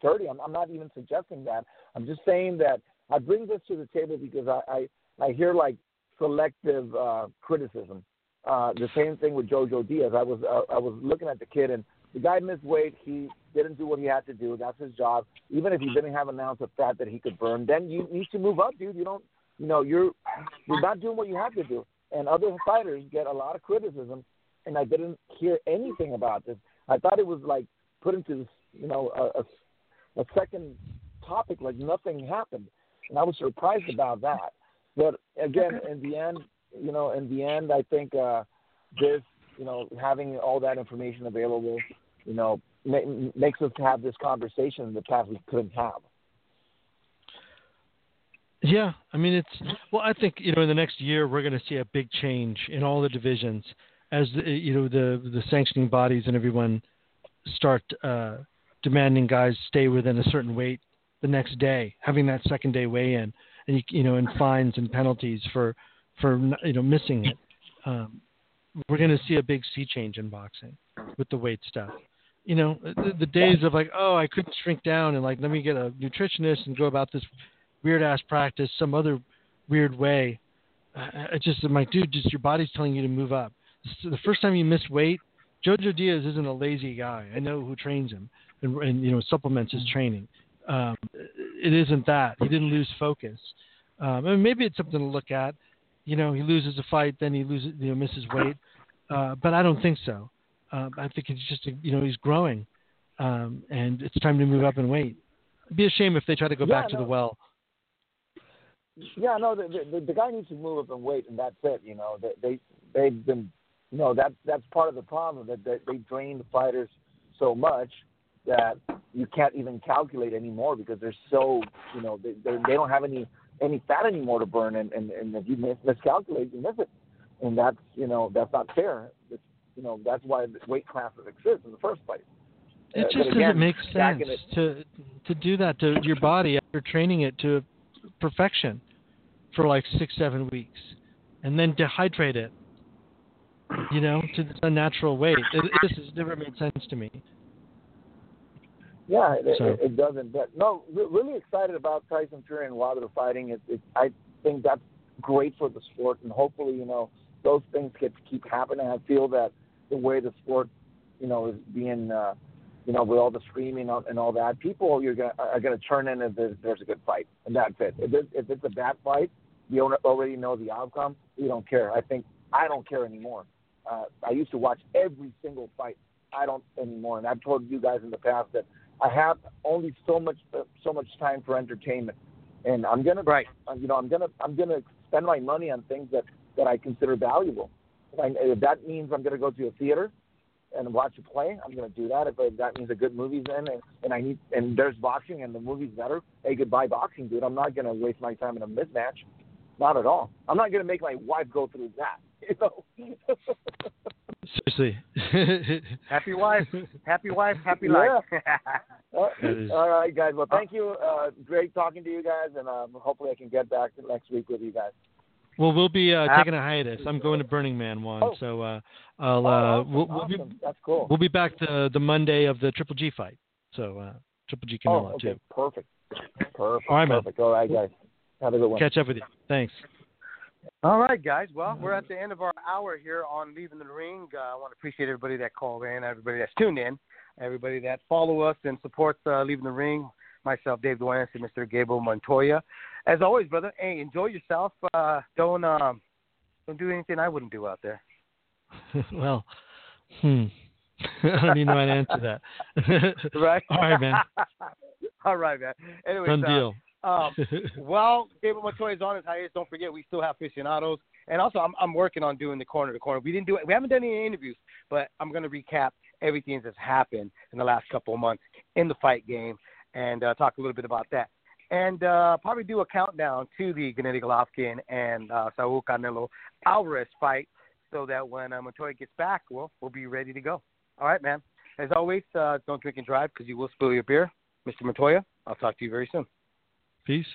dirty. I'm, I'm not even suggesting that. I'm just saying that I bring this to the table because I, I, I hear like selective uh, criticism. Uh, the same thing with Jojo Diaz. I was uh, I was looking at the kid and the guy missed weight. He didn't do what he had to do. That's his job. Even if he didn't have an ounce of fat that he could burn, then you need to move up, dude. You don't, you know, you're you're not doing what you have to do. And other fighters get a lot of criticism, and I didn't hear anything about this. I thought it was like put into you know, a, a, a second topic, like nothing happened, and I was surprised about that. But again, in the end, you know, in the end, I think uh, this, you know, having all that information available, you know, ma- makes us have this conversation in the past we couldn't have. Yeah, I mean it's well. I think you know in the next year we're going to see a big change in all the divisions as the, you know the the sanctioning bodies and everyone start uh, demanding guys stay within a certain weight the next day, having that second day weigh in, and you, you know and fines and penalties for for you know missing it. Um, we're going to see a big sea change in boxing with the weight stuff. You know the, the days of like oh I couldn't shrink down and like let me get a nutritionist and go about this weird ass practice some other weird way. I, I just like, dude, just your body's telling you to move up. So the first time you miss weight, Jojo Diaz isn't a lazy guy. I know who trains him and, and you know supplements his training. Um, it isn't that he didn't lose focus. Um, and maybe it's something to look at. You know, he loses a fight, then he loses, you know, misses weight. Uh, but I don't think so. Um, I think it's just, you know, he's growing, um, and it's time to move up in weight. It'd be a shame if they try to go Yeah, back to the well. Yeah, no, the, the the guy needs to move up and weight, and that's it. You know, they they they've been, you know, that that's part of the problem that they, they drain the fighters so much that you can't even calculate anymore because they're so, you know, they they're, don't have any any fat anymore to burn, and and, and if you mis- miscalculate, you miss it, and that's you know that's not fair. It's, you know, that's why the weight classes exist in the first place. It Uh, just but doesn't make sense to to do that to your body after training it to perfection for like six seven weeks, and then dehydrate it. You know, to this unnatural weight. It, it just has never made sense to me. Yeah, it, So- it, it doesn't. But no, really excited about Tyson Fury and Wilder fighting. It, it, I think that's great for the sport, and hopefully, you know, those things get to keep happening. I feel that the way the sport, you know, is being, uh, you know, with all the streaming and- and all that, people you're gonna, are going to turn in if there's, there's a good fight, and that's it. If it's, if it's a bad fight, you already know the outcome. You don't care. I think I don't care anymore. Uh, I used to watch every single fight. I don't anymore, and I've told you guys in the past that I have only so much so much time for entertainment, and I'm gonna Right. uh, you know I'm gonna I'm gonna spend my money on things that that I consider valuable. If, I, if that means I'm gonna go to a theater and watch a play, I'm gonna do that. If, if that means a good movie's in and, and I need and there's boxing and the movie's better, hey, goodbye boxing, dude. I'm not gonna waste my time in a mismatch. not at all. I'm not going to make my wife go through that. You know. Seriously. Happy wife, happy wife, happy life. Uh, That is- all right, guys. Well, thank you. Uh, great talking to you guys, and um, hopefully I can get back next week with you guys. Well, we'll be uh, taking a hiatus. I'm going to Burning Man one, Oh. so uh, I'll Oh, uh, awesome, we'll, we'll be awesome. That's cool. we'll be back the the Monday of the Triple G fight. So uh, Triple G Canelo oh, okay. too. Perfect. Perfect. All right, man. All right, guys. Have a good one. Catch up with you. Thanks. All right, guys. Well, we're at the end of our hour here on Leave It in the Ring. Uh, I want to appreciate everybody that called in, everybody that's tuned in, everybody that follow us and supports uh, Leave It in the Ring. Myself, Dave Duenez, and Mr. Gabriel Montoya. As always, brother, hey, enjoy yourself. Uh, don't um, don't do anything I wouldn't do out there. well, hmm. I don't even know how to answer that. Right? All right, man. All right, man. Anyway, Done deal. Um, well, Gabriel Montoya is on his hiatus. Don't forget, we still have aficionados, and also I'm I'm working on doing the corner to corner. We didn't do it. We haven't done any interviews, but I'm going to recap everything that's happened in the last couple of months in the fight game and uh, talk a little bit about that. And uh, probably do a countdown to the Gennady Golovkin and uh, Saul Canelo Alvarez fight, so that when uh, Montoya gets back, well, we'll be ready to go. All right, man. As always, uh, don't drink and drive because you will spill your beer, Mr. Montoya. I'll talk to you very soon. Peace.